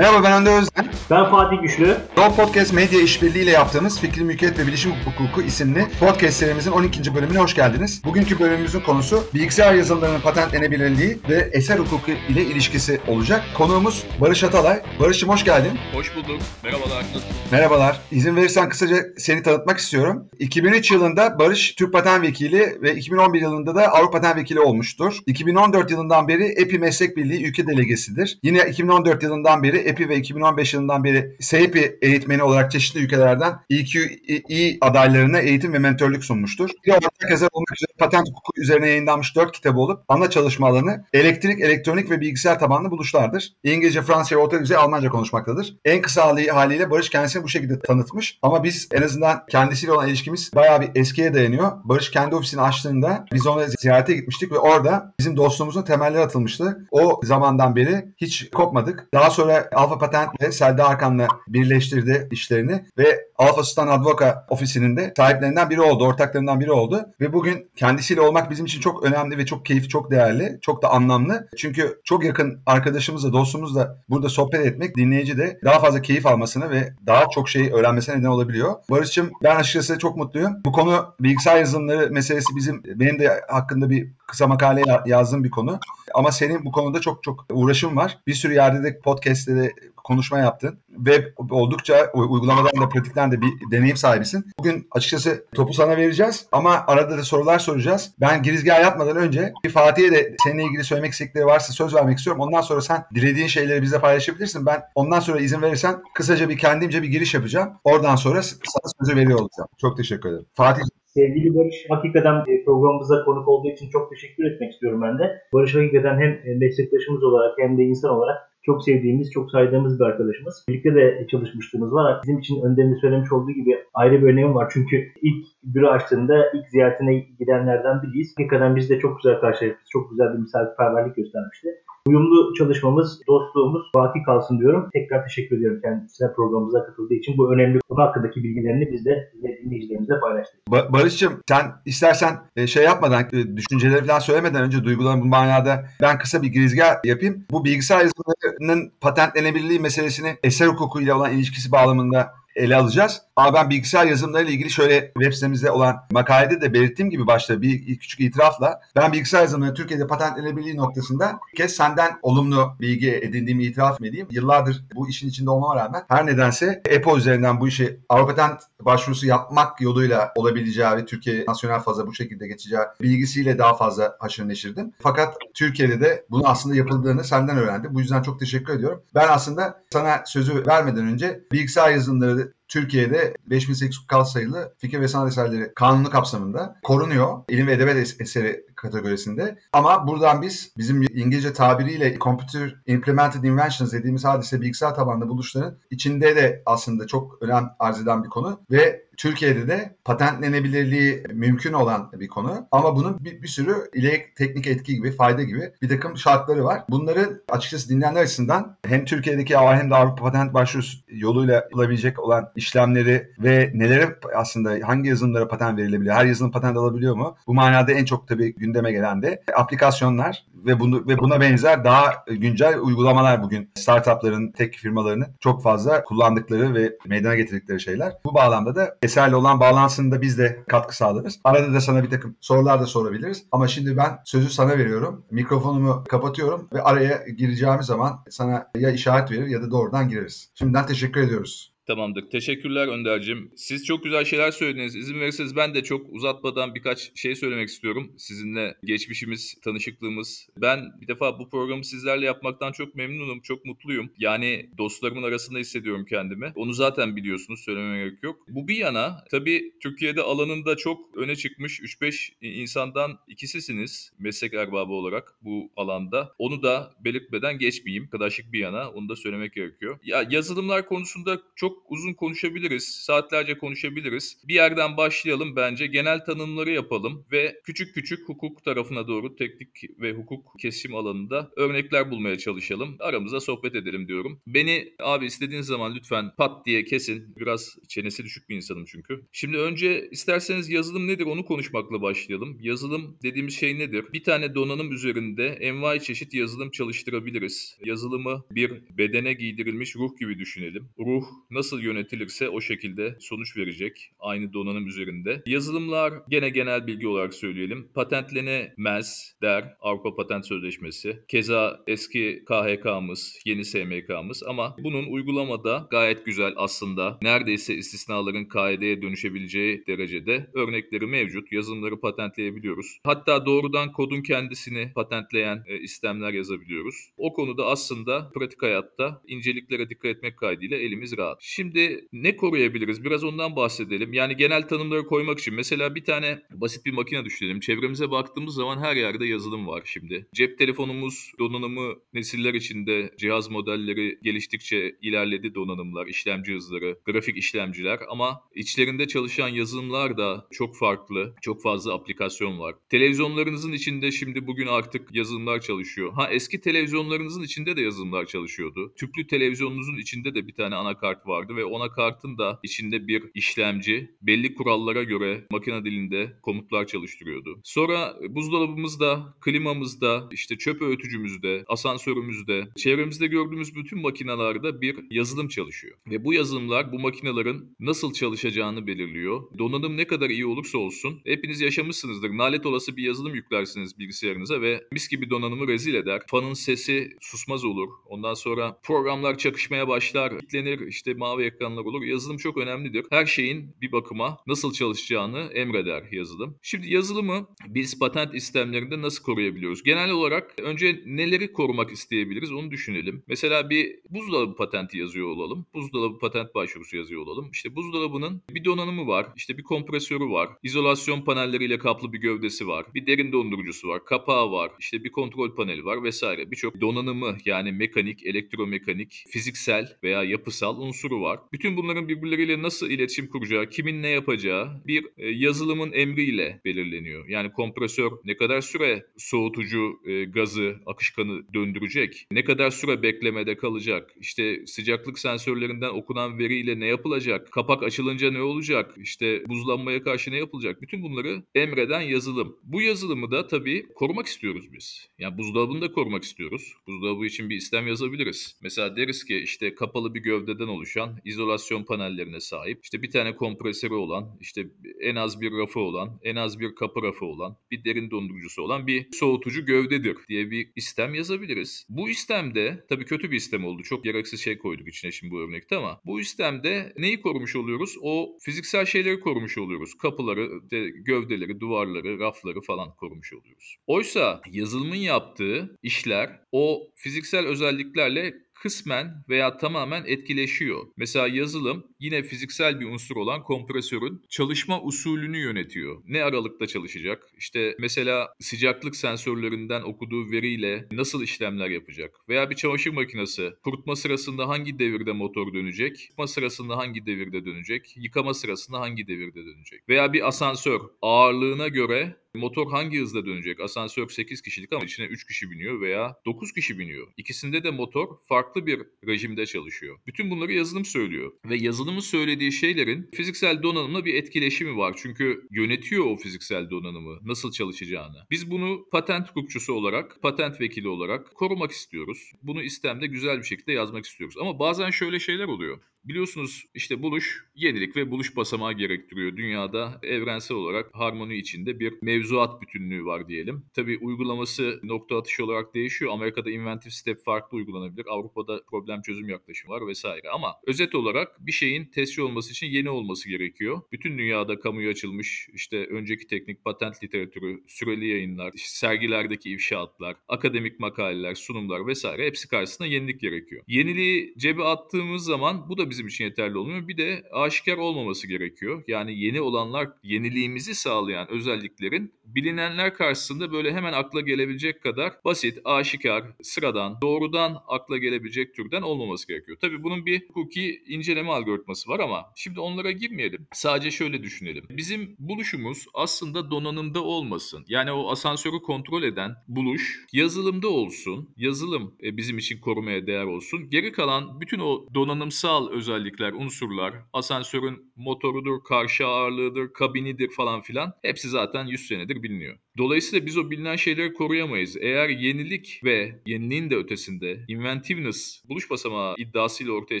Merhaba ben Önder Özden. Ben Fatih Güçlü. No Podcast Medya İşbirliği ile yaptığımız Fikri Mülkiyet ve Bilişim Hukuku isimli podcast serimizin 12. bölümüne hoş geldiniz. Bugünkü bölümümüzün konusu bilgisayar yazılımlarının patentlenebilirliği ve eser hukuku ile ilişkisi olacak. Konuğumuz Barış Atalay. Barış'ım hoş geldin. Hoş bulduk. Merhabalar. Merhabalar. İzin verirsen kısaca seni tanıtmak istiyorum. 2003 yılında Barış Türk Patent Vekili ve 2011 yılında da Avrupa Patent Vekili olmuştur. 2014 yılından beri EPI Meslek Birliği ülke delegesidir. Yine 2014 yılından beri EPI ve 2015 yılından beri SEPI eğitmeni olarak çeşitli ülkelerden EQE adaylarına eğitim ve mentörlük sunmuştur. Bir ortak yazar olmak üzere patent hukuku üzerine yayınlanmış 4 kitabı olup ana çalışma alanı elektrik, elektronik ve bilgisayar tabanlı buluşlardır. İngilizce, Fransızca ve orta düzey Almanca konuşmaktadır. En kısa hali- haliyle Barış kendisini bu şekilde tanıtmış. Ama biz en azından kendisiyle olan ilişkimiz bayağı bir eskiye dayanıyor. Barış kendi ofisini açtığında biz ona ziyarete gitmiştik ve orada bizim dostluğumuzun temelleri atılmıştı. O zamandan beri hiç kopmadık. Daha sonra Alfa Patent ve Selda Arkan'la birleştirdi işlerini ve Alfa Stan Advoka ofisinin de sahiplerinden biri oldu, ortaklarından biri oldu. Ve bugün kendisiyle olmak bizim için çok önemli ve çok keyifli, çok değerli, çok da anlamlı. Çünkü çok yakın arkadaşımızla, dostumuzla burada sohbet etmek dinleyici de daha fazla keyif almasını ve daha çok şey öğrenmesine neden olabiliyor. Barış'cığım ben açıkçası çok mutluyum. Bu konu bilgisayar yazılımları meselesi bizim, benim de hakkında bir kısa makale ya- yazdığım bir konu. Ama senin bu konuda çok çok uğraşın var. Bir sürü yerde de podcast'te de konuşma yaptın ve oldukça uygulamadan da pratikten de bir deneyim sahibisin. Bugün açıkçası topu sana vereceğiz ama arada da sorular soracağız. Ben girizgah yapmadan önce bir Fatih'e de seninle ilgili söylemek istedikleri varsa söz vermek istiyorum. Ondan sonra sen dilediğin şeyleri bizle paylaşabilirsin. Ben ondan sonra izin verirsen kısaca bir kendimce bir giriş yapacağım. Oradan sonra sana sözü veriyor olacağım. Çok teşekkür ederim. Fatih Sevgili Barış, hakikaten e, programımıza konuk olduğu için çok teşekkür etmek istiyorum ben de. Barış hakikaten hem e, meslektaşımız olarak hem de insan olarak çok sevdiğimiz, çok saydığımız bir arkadaşımız. Birlikte de çalışmışlığımız var. Bizim için Önder'in de söylemiş olduğu gibi ayrı bir önemi var. Çünkü ilk büro açtığında ilk ziyaretine gidenlerden biriyiz. Hakikaten biz de çok güzel karşıladık. Çok güzel bir misafirperverlik göstermişti. Uyumlu çalışmamız, dostluğumuz baki kalsın diyorum. Tekrar teşekkür ediyorum kendisine programımıza katıldığı için. Bu önemli konu hakkındaki bilgilerini biz de dinleyicilerimizle paylaştık. Ba- Barış'cığım sen istersen e, şey yapmadan, e, düşünceleri falan söylemeden önce duygularını bu manada ben kısa bir girizgah yapayım. Bu bilgisayar yazılımlarının patentlenebilirliği meselesini eser hukukuyla olan ilişkisi bağlamında ele alacağız. Ama ben bilgisayar yazılımlarıyla ilgili şöyle web sitemizde olan makalede de belirttiğim gibi başta bir küçük itirafla ben bilgisayar yazılımları Türkiye'de patentlenebilirliği noktasında bir kez senden olumlu bilgi edindiğimi itiraf edeyim. Yıllardır bu işin içinde olmama rağmen her nedense EPO üzerinden bu işi Avrupa Patent başvurusu yapmak yoluyla olabileceği ve Türkiye nasyonel faza bu şekilde geçeceği bilgisiyle daha fazla haşır neşirdim. Fakat Türkiye'de de bunun aslında yapıldığını senden öğrendim. Bu yüzden çok teşekkür ediyorum. Ben aslında sana sözü vermeden önce bilgisayar yazılımları that Türkiye'de 5846 sayılı fikir ve sanat eserleri kanunu kapsamında korunuyor. İlim ve edebiyat es- eseri kategorisinde. Ama buradan biz bizim İngilizce tabiriyle Computer Implemented Inventions dediğimiz hadise bilgisayar tabanlı buluşların içinde de aslında çok önem arz eden bir konu ve Türkiye'de de patentlenebilirliği mümkün olan bir konu. Ama bunun bir, bir sürü ile teknik etki gibi, fayda gibi bir takım şartları var. Bunları açıkçası dinleyenler açısından hem Türkiye'deki hem de Avrupa Patent Başvurusu yoluyla yapılabilecek olan işlemleri ve nelere aslında hangi yazılımlara patent verilebiliyor, her yazılım patent alabiliyor mu? Bu manada en çok tabii gündeme gelen de aplikasyonlar ve bunu ve buna benzer daha güncel uygulamalar bugün startupların, tek firmalarının çok fazla kullandıkları ve meydana getirdikleri şeyler. Bu bağlamda da eserle olan bağlantısında biz de katkı sağlarız. Arada da sana bir takım sorular da sorabiliriz. Ama şimdi ben sözü sana veriyorum. Mikrofonumu kapatıyorum ve araya gireceğimiz zaman sana ya işaret verir ya da doğrudan gireriz. Şimdiden teşekkür ediyoruz. Tamamdır. Teşekkürler Önder'cim. Siz çok güzel şeyler söylediniz. İzin verirseniz ben de çok uzatmadan birkaç şey söylemek istiyorum. Sizinle geçmişimiz, tanışıklığımız. Ben bir defa bu programı sizlerle yapmaktan çok memnunum, çok mutluyum. Yani dostlarımın arasında hissediyorum kendimi. Onu zaten biliyorsunuz, söylememe gerek yok. Bu bir yana tabii Türkiye'de alanında çok öne çıkmış 3-5 insandan ikisisiniz meslek erbabı olarak bu alanda. Onu da belirtmeden geçmeyeyim. Arkadaşlık bir yana onu da söylemek gerekiyor. Ya yazılımlar konusunda çok çok uzun konuşabiliriz, saatlerce konuşabiliriz. Bir yerden başlayalım bence, genel tanımları yapalım ve küçük küçük hukuk tarafına doğru teknik ve hukuk kesişim alanında örnekler bulmaya çalışalım. Aramızda sohbet edelim diyorum. Beni abi istediğiniz zaman lütfen pat diye kesin. Biraz çenesi düşük bir insanım çünkü. Şimdi önce isterseniz yazılım nedir onu konuşmakla başlayalım. Yazılım dediğimiz şey nedir? Bir tane donanım üzerinde envai çeşit yazılım çalıştırabiliriz. Yazılımı bir bedene giydirilmiş ruh gibi düşünelim. Ruh nasıl yönetilirse o şekilde sonuç verecek aynı donanım üzerinde. Yazılımlar gene genel bilgi olarak söyleyelim. Patentlenemez der Avrupa Patent Sözleşmesi. Keza eski KHK'mız, yeni SMK'mız ama bunun uygulamada gayet güzel aslında. Neredeyse istisnaların kaideye dönüşebileceği derecede örnekleri mevcut. Yazılımları patentleyebiliyoruz. Hatta doğrudan kodun kendisini patentleyen e, istemler yazabiliyoruz. O konuda aslında pratik hayatta inceliklere dikkat etmek kaydıyla elimiz rahat. Şimdi ne koruyabiliriz? Biraz ondan bahsedelim. Yani genel tanımları koymak için mesela bir tane basit bir makine düşünelim. Çevremize baktığımız zaman her yerde yazılım var şimdi. Cep telefonumuz donanımı nesiller içinde cihaz modelleri geliştikçe ilerledi donanımlar, işlemci hızları, grafik işlemciler ama içlerinde çalışan yazılımlar da çok farklı, çok fazla aplikasyon var. Televizyonlarınızın içinde şimdi bugün artık yazılımlar çalışıyor. Ha eski televizyonlarınızın içinde de yazılımlar çalışıyordu. Tüplü televizyonunuzun içinde de bir tane anakart vardı ve o anakartın da içinde bir işlemci belli kurallara göre makine dilinde komutlar çalıştırıyordu. Sonra buzdolabımızda, klimamızda, işte çöp öğütücümüzde, asansörümüzde, çevremizde gördüğümüz bütün makinalarda bir yazılım çalışıyor. Ve bu yazılımlar bu makinelerin nasıl çalışacağını belirliyor. Donanım ne kadar iyi olursa olsun hepiniz yaşamışsınızdır. Nalet olası bir yazılım yüklersiniz bilgisayarınıza ve mis gibi donanımı rezil eder. Fanın sesi susmaz olur. Ondan sonra programlar çakışmaya başlar, kilitlenir, işte mavi ekranlar olur. Yazılım çok önemlidir. Her şeyin bir bakıma nasıl çalışacağını emreder yazılım. Şimdi yazılımı biz patent istemlerinde nasıl koruyabiliyoruz? Genel olarak önce neleri korumak isteyebiliriz onu düşünelim. Mesela bir buzdolabı patenti yazıyor olalım. Buzdolabı patent başvurusu yazıyor olalım. İşte buzdolabının bir donanımı var, işte bir kompresörü var, izolasyon panelleriyle kaplı bir gövdesi var, bir derin dondurucusu var, kapağı var, işte bir kontrol paneli var vesaire. Birçok donanımı yani mekanik, elektromekanik, fiziksel veya yapısal unsuru var. Bütün bunların birbirleriyle nasıl iletişim kuracağı, kimin ne yapacağı bir e, yazılımın emriyle belirleniyor. Yani kompresör ne kadar süre soğutucu e, gazı, akışkanı döndürecek, ne kadar süre beklemede kalacak, işte sıcaklık sensörlerinden okunan veriyle ne yapılacak, kapak açılınca ne olacak, işte buzlanmaya karşı ne yapılacak, bütün bunları emreden yazılım. Bu yazılımı da tabii korumak istiyoruz biz. Yani buzdolabını da korumak istiyoruz. Buzdolabı için bir istem yazabiliriz. Mesela deriz ki işte kapalı bir gövdeden oluşan izolasyon panellerine sahip, işte bir tane kompresörü olan, işte en az bir rafı olan, en az bir kapı rafı olan, bir derin dondurucusu olan bir soğutucu gövdedir diye bir istem yazabiliriz. Bu istemde tabii kötü bir istem oldu. Çok gereksiz şey koyduk içine şimdi bu örnekte ama bu istemde neyi korumuş oluyoruz? O fiziksel şeyleri korumuş oluyoruz. Kapıları, de, gövdeleri, duvarları, rafları falan korumuş oluyoruz. Oysa yazılımın yaptığı işler o fiziksel özelliklerle kısmen veya tamamen etkileşiyor. Mesela yazılım yine fiziksel bir unsur olan kompresörün çalışma usulünü yönetiyor. Ne aralıkta çalışacak? İşte mesela sıcaklık sensörlerinden okuduğu veriyle nasıl işlemler yapacak? Veya bir çamaşır makinesi kurutma sırasında hangi devirde motor dönecek? Yıkama sırasında hangi devirde dönecek? Yıkama sırasında hangi devirde dönecek? Veya bir asansör ağırlığına göre motor hangi hızda dönecek? Asansör 8 kişilik ama içine 3 kişi biniyor veya 9 kişi biniyor. İkisinde de motor farklı bir rejimde çalışıyor. Bütün bunları yazılım söylüyor. Ve yazılımın söylediği şeylerin fiziksel donanımla bir etkileşimi var. Çünkü yönetiyor o fiziksel donanımı, nasıl çalışacağını. Biz bunu patent hukukçusu olarak, patent vekili olarak korumak istiyoruz. Bunu istemde güzel bir şekilde yazmak istiyoruz. Ama bazen şöyle şeyler oluyor. Biliyorsunuz işte buluş yenilik ve buluş basamağı gerektiriyor. Dünyada evrensel olarak harmoni içinde bir mevzuat bütünlüğü var diyelim. Tabii uygulaması nokta atışı olarak değişiyor. Amerika'da inventive step farklı uygulanabilir. Avrupa'da problem çözüm yaklaşımı var vesaire. Ama özet olarak bir şeyin tescil olması için yeni olması gerekiyor. Bütün dünyada kamuya açılmış işte önceki teknik patent literatürü, süreli yayınlar, işte sergilerdeki ifşaatlar, akademik makaleler, sunumlar vesaire hepsi karşısında yenilik gerekiyor. Yeniliği cebe attığımız zaman bu da bizim için yeterli olmuyor. Bir de aşikar olmaması gerekiyor. Yani yeni olanlar, yeniliğimizi sağlayan özelliklerin bilinenler karşısında böyle hemen akla gelebilecek kadar basit, aşikar, sıradan, doğrudan akla gelebilecek türden olmaması gerekiyor. Tabii bunun bir hukuki inceleme algoritması var ama şimdi onlara girmeyelim. Sadece şöyle düşünelim. Bizim buluşumuz aslında donanımda olmasın. Yani o asansörü kontrol eden buluş yazılımda olsun. Yazılım e, bizim için korumaya değer olsun. Geri kalan bütün o donanımsal özellikler, unsurlar, asansörün motorudur, karşı ağırlığıdır, kabinidir falan filan hepsi zaten 100 senedir biliniyor. Dolayısıyla biz o bilinen şeyleri koruyamayız. Eğer yenilik ve yeniliğin de ötesinde inventiveness buluş basamağı iddiasıyla ortaya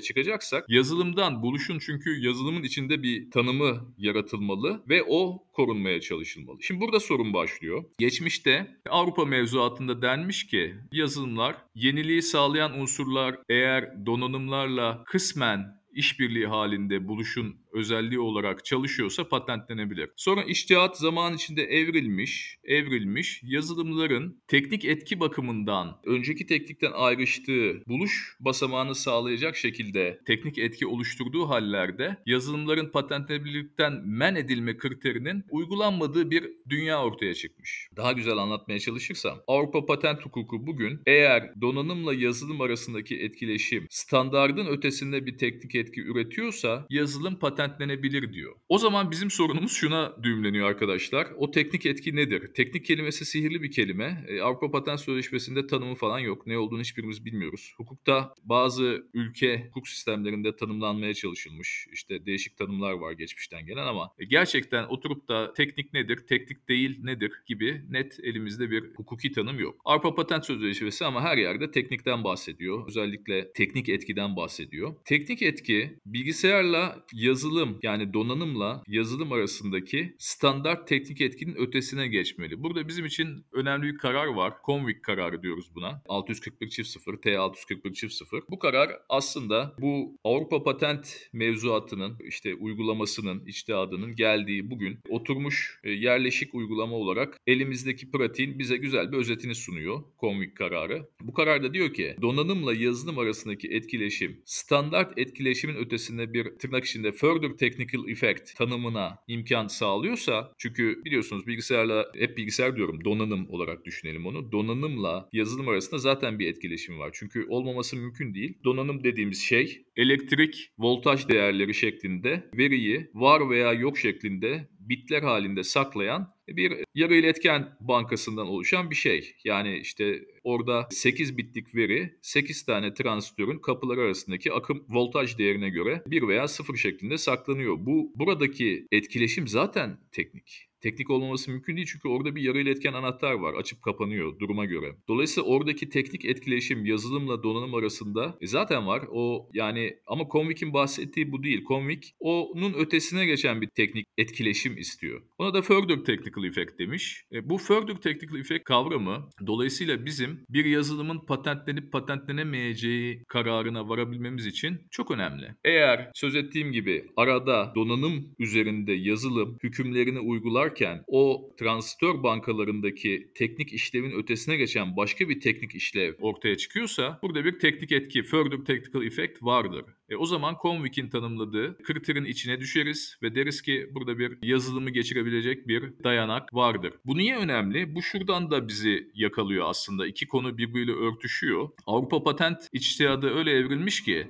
çıkacaksak yazılımdan buluşun çünkü yazılımın içinde bir tanımı yaratılmalı ve o korunmaya çalışılmalı. Şimdi burada sorun başlıyor. Geçmişte Avrupa mevzuatında denmiş ki yazılımlar yeniliği sağlayan unsurlar eğer donanımlarla kısmen işbirliği halinde buluşun özelliği olarak çalışıyorsa patentlenebilir. Sonra iştihat zaman içinde evrilmiş, evrilmiş yazılımların teknik etki bakımından önceki teknikten ayrıştığı buluş basamağını sağlayacak şekilde teknik etki oluşturduğu hallerde yazılımların patentlenebilirlikten men edilme kriterinin uygulanmadığı bir dünya ortaya çıkmış. Daha güzel anlatmaya çalışırsam Avrupa Patent Hukuku bugün eğer donanımla yazılım arasındaki etkileşim standardın ötesinde bir teknik etki üretiyorsa yazılım patentlenebilir diyor. O zaman bizim sorunumuz şuna düğümleniyor arkadaşlar. O teknik etki nedir? Teknik kelimesi sihirli bir kelime. E, Avrupa Patent Sözleşmesi'nde tanımı falan yok. Ne olduğunu hiçbirimiz bilmiyoruz. Hukukta bazı ülke hukuk sistemlerinde tanımlanmaya çalışılmış. İşte değişik tanımlar var geçmişten gelen ama e, gerçekten oturup da teknik nedir, teknik değil nedir gibi net elimizde bir hukuki tanım yok. Avrupa Patent Sözleşmesi ama her yerde teknikten bahsediyor. Özellikle teknik etkiden bahsediyor. Teknik etki bilgisayarla yazılım yani donanımla yazılım arasındaki standart teknik etkinin ötesine geçmeli. Burada bizim için önemli bir karar var. Convic kararı diyoruz buna. 641 çift 0, T 641 çift 0. Bu karar aslında bu Avrupa patent mevzuatının işte uygulamasının, içtihadının geldiği bugün oturmuş e, yerleşik uygulama olarak elimizdeki pratiğin bize güzel bir özetini sunuyor Convic kararı. Bu kararda diyor ki donanımla yazılım arasındaki etkileşim standart etkileşimin ötesinde bir tırnak içinde further technical effect tanımına imkan sağlıyorsa çünkü biliyorsunuz bilgisayarla hep bilgisayar diyorum donanım olarak düşünelim onu. Donanımla yazılım arasında zaten bir etkileşim var. Çünkü olmaması mümkün değil. Donanım dediğimiz şey elektrik voltaj değerleri şeklinde veriyi var veya yok şeklinde bitler halinde saklayan bir yarı iletken bankasından oluşan bir şey. Yani işte orada 8 bitlik veri 8 tane transistörün kapılar arasındaki akım voltaj değerine göre 1 veya 0 şeklinde saklanıyor. Bu buradaki etkileşim zaten teknik. Teknik olmaması mümkün değil çünkü orada bir yarı iletken anahtar var. Açıp kapanıyor duruma göre. Dolayısıyla oradaki teknik etkileşim yazılımla donanım arasında e, zaten var. O yani ama Convic'in bahsettiği bu değil. Convic onun ötesine geçen bir teknik etkileşim istiyor. Ona da further technical effect demiş. E, bu further technical effect kavramı dolayısıyla bizim bir yazılımın patentlenip patentlenemeyeceği kararına varabilmemiz için çok önemli. Eğer söz ettiğim gibi arada donanım üzerinde yazılım hükümlerini uygular yaparken o transistör bankalarındaki teknik işlevin ötesine geçen başka bir teknik işlev ortaya çıkıyorsa burada bir teknik etki, further technical effect vardır. E, o zaman Convic'in tanımladığı kriterin içine düşeriz ve deriz ki burada bir yazılımı geçirebilecek bir dayanak vardır. Bu niye önemli? Bu şuradan da bizi yakalıyor aslında. İki konu birbiriyle örtüşüyor. Avrupa Patent İçtihadı öyle evrilmiş ki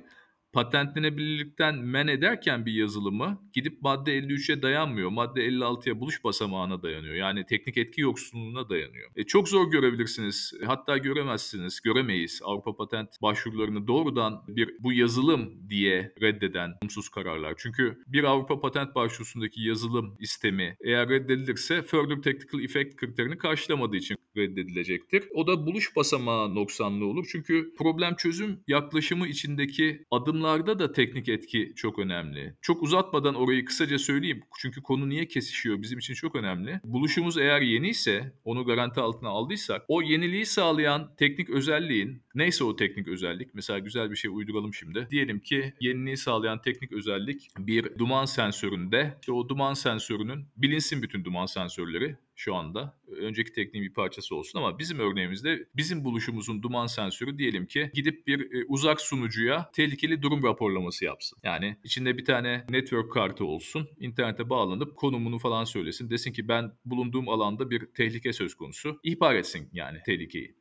patentlenebilirlikten men ederken bir yazılımı gidip madde 53'e dayanmıyor. Madde 56'ya buluş basamağına dayanıyor. Yani teknik etki yoksunluğuna dayanıyor. E, çok zor görebilirsiniz. Hatta göremezsiniz, göremeyiz Avrupa Patent başvurularını doğrudan bir bu yazılım diye reddeden olumsuz kararlar. Çünkü bir Avrupa Patent başvurusundaki yazılım istemi eğer reddedilirse further technical effect kriterini karşılamadığı için reddedilecektir. O da buluş basamağı noksanlığı olur. Çünkü problem çözüm yaklaşımı içindeki adımlarda da teknik etki çok önemli. Çok uzatmadan orayı kısaca söyleyeyim. Çünkü konu niye kesişiyor bizim için çok önemli. Buluşumuz eğer yeni ise onu garanti altına aldıysak o yeniliği sağlayan teknik özelliğin neyse o teknik özellik mesela güzel bir şey uyduralım şimdi. Diyelim ki yeniliği sağlayan teknik özellik bir duman sensöründe işte o duman sensörünün bilinsin bütün duman sensörleri şu anda. Önceki tekniğin bir parçası olsun ama bizim örneğimizde bizim buluşumuzun duman sensörü diyelim ki gidip bir e, uzak sunucuya tehlikeli durum raporlaması yapsın. Yani içinde bir tane network kartı olsun. internete bağlanıp konumunu falan söylesin. Desin ki ben bulunduğum alanda bir tehlike söz konusu. İhbar etsin yani tehlikeyi.